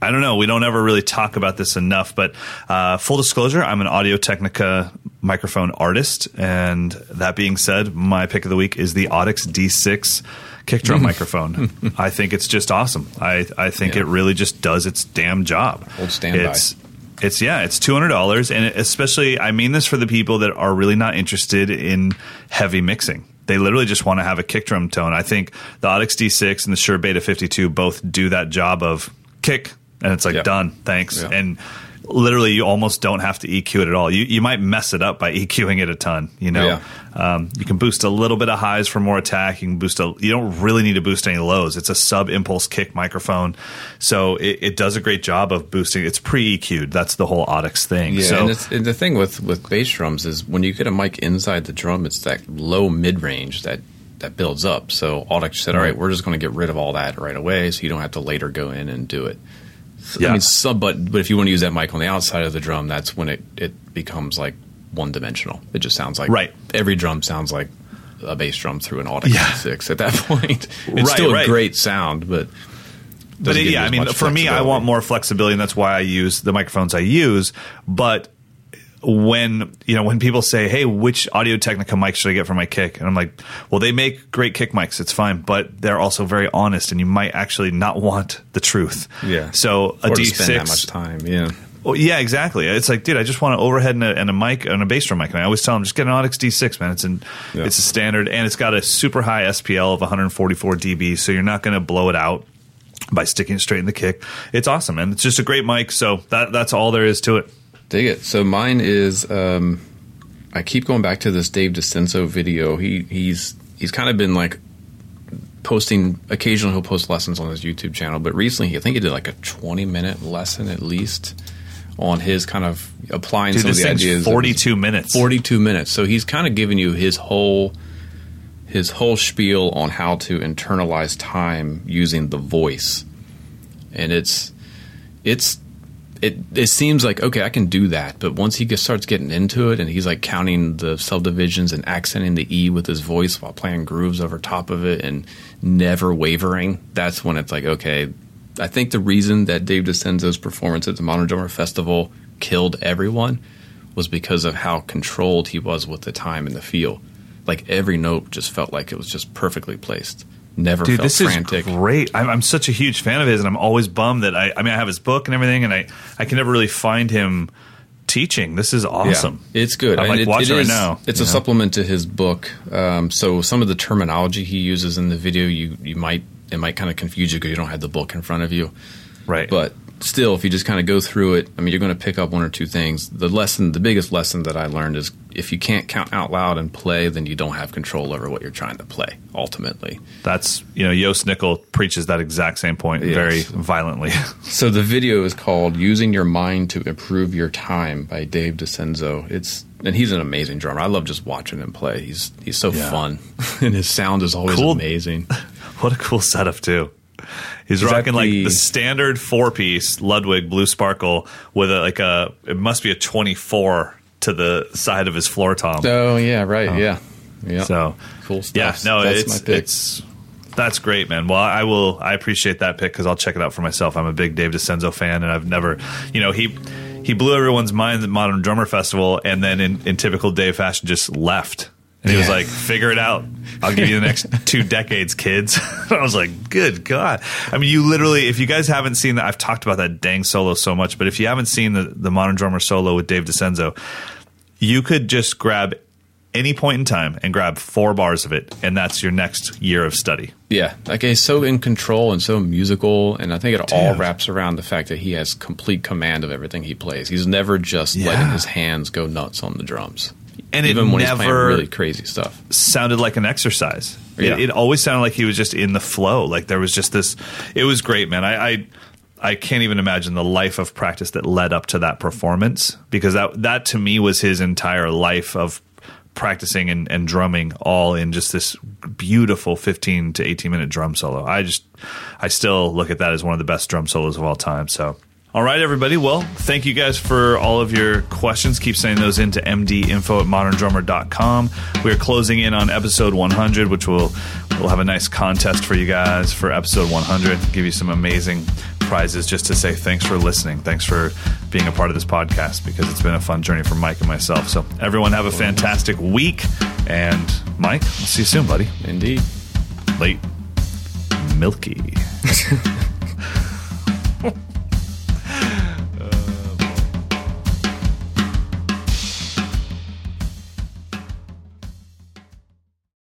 I don't know. We don't ever really talk about this enough, but uh, full disclosure, I'm an Audio Technica microphone artist, and that being said, my pick of the week is the Audix D6 kick drum microphone. I think it's just awesome. I I think Yeah. it really just does its damn job. Old standby. It's it's yeah, it's two hundred dollars, and especially I mean this for the people that are really not interested in heavy mixing. They literally just want to have a kick drum tone. I think the Audix D6 and the Shure Beta 52 both do that job of kick, and it's like Yeah. done, thanks. Yeah. And literally, you almost don't have to EQ it at all. You you might mess it up by EQing it a ton. You know, Yeah. um, you can boost a little bit of highs for more attack. You can boost a. You don't really need to boost any lows. It's a sub impulse kick microphone, so it, it does a great job of boosting. It's pre EQ'd. That's the whole Audix thing. Yeah, so and, and the thing with with bass drums is when you get a mic inside the drum, it's that low mid range that that builds up. So Audix said, "All right, we're just going to get rid of all that right away, so you don't have to later go in and do it." So, I Yeah. mean, some, but but if you want to use that mic on the outside of the drum, that's when it it becomes like one dimensional. It just sounds like Right. Every drum sounds like a bass drum through an Audix Yeah. six at that point. It's Right, still right. a great sound, but but it- yeah, I mean, for me, I want more flexibility, and that's why I use the microphones I use. But when you know when people say, "Hey, which Audio Technica mic should I get for my kick?" and I'm like, "Well, they make great kick mics. It's fine, but they're also very honest, and you might actually not want the truth." Yeah. So a or D6, spend that much time. Yeah. Well, yeah, exactly. It's like, dude, I just want an overhead and a, and a mic and a bass drum mic. And I always tell them, just get an Audix D6, man. It's an, Yeah. it's a standard, and it's got a super high SPL of 144 dB, so you're not going to blow it out by sticking it straight in the kick. It's awesome, and it's just a great mic. So that that's all there is to it. Dig it. So mine is um, I keep going back to this Dave DiCenso video. He he's he's kind of been like posting occasionally he'll post lessons on his YouTube channel, but recently I think he did like a 20 minute lesson at least on his kind of applying Dude, some of the ideas. 42 minutes. 42 minutes. So he's kind of giving you his whole his whole spiel on how to internalize time using the voice. And it's it's it it seems like okay, I can do that, but once he gets, starts getting into it and he's like counting the subdivisions and accenting the e with his voice while playing grooves over top of it and never wavering, that's when it's like okay, I think the reason that Dave DiCenso's performance at the Modern Drummer Festival killed everyone was because of how controlled he was with the time and the feel. Like every note just felt like it was just perfectly placed. Never Dude, felt this frantic. is great. I'm, I'm such a huge fan of his, and I'm always bummed that I. I mean, I have his book and everything, and I I can never really find him teaching. This is awesome. Yeah, it's good. I'm I like mean, it- watching it it, is- right now. It's a know? supplement to his book. Um, so some of the terminology he uses in the video, you you might it might kind of confuse you because you don't have the book in front of you. Right. But still, if you just kind of go through it, I mean, you're going to pick up one or two things. The lesson, the biggest lesson that I learned is if you can't count out loud and play, then you don't have control over what you're trying to play. Ultimately, That's you know, Jost Nickel preaches that exact same point Yes. very violently. So the video is called "Using Your Mind to Improve Your Time" by Dave DiCenso. It's and he's an amazing drummer. I love just watching him play. He's he's so Yeah. fun, and his sound is always Cool. amazing. what a cool setup too. He's, at rocking like the- the standard four piece Ludwig Blue Sparkle with a like a it must be a twenty four to the side of his floor tom. Oh yeah, right, uh, yeah, yeah. So cool stuff. yeah, no, That's it's my pick. it's that's great, man. Well, I will. I appreciate that pick because I'll check it out for myself. I'm a big Dave DiCenso fan, and I've never, you know, he he blew everyone's mind at the Modern Drummer Festival, and then in, in typical Dave fashion, just left. And he was like, "Figure it out. I'll give you the next two decades, kids." I was like, "Good God!" I mean, you literally, if you guys haven't seen that, I've talked about that dang solo so much, but if you haven't seen the the Modern Drummer solo with Dave DiCenso, you could just grab any point in time and grab four bars of it, and that's your next year of study. Yeah, like he's so in control and so musical, and I think it all wraps around the fact that he has complete command of everything he plays. He's never just letting his hands go nuts on the drums, And it even when he's playing really crazy stuff. Sounded like an exercise. It- It, always sounded like he was just in the flow. Like there was just this. It was great, man. I. I I can't even imagine the life of practice that led up to that performance because that that to me was his entire life of practicing and, and drumming all in just this beautiful 15 to 18 minute drum solo. I just I still look at that as one of the best drum solos of all time. So all right, everybody. Well, thank you guys for all of your questions. Keep sending those in to mdinfo at moderndrummer.com. We're closing in on episode 100, which will we'll have a nice contest for you guys for episode 100. Give you some amazing prizes just to say thanks for listening. Thanks for being a part of this podcast because it's been a fun journey for Mike and myself. So, everyone, have a fantastic week. And, Mike, I'll see you soon, buddy. Indeed. Late. Milky.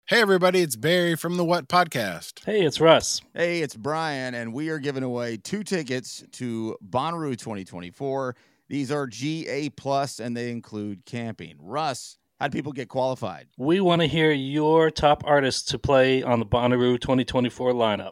Hey, everybody, it's Barry from the What Podcast. Hey, it's Russ. Hey, it's Brian, and we are giving away two tickets to Bonnaroo 2024. These are GA plus, and they include camping. Russ, how do people get qualified? We want to hear your top artists to play on the Bonnaroo 2024 lineup.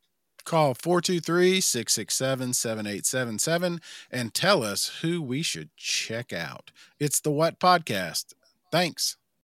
Call 423 667 7877 and tell us who we should check out. It's the What Podcast. Thanks.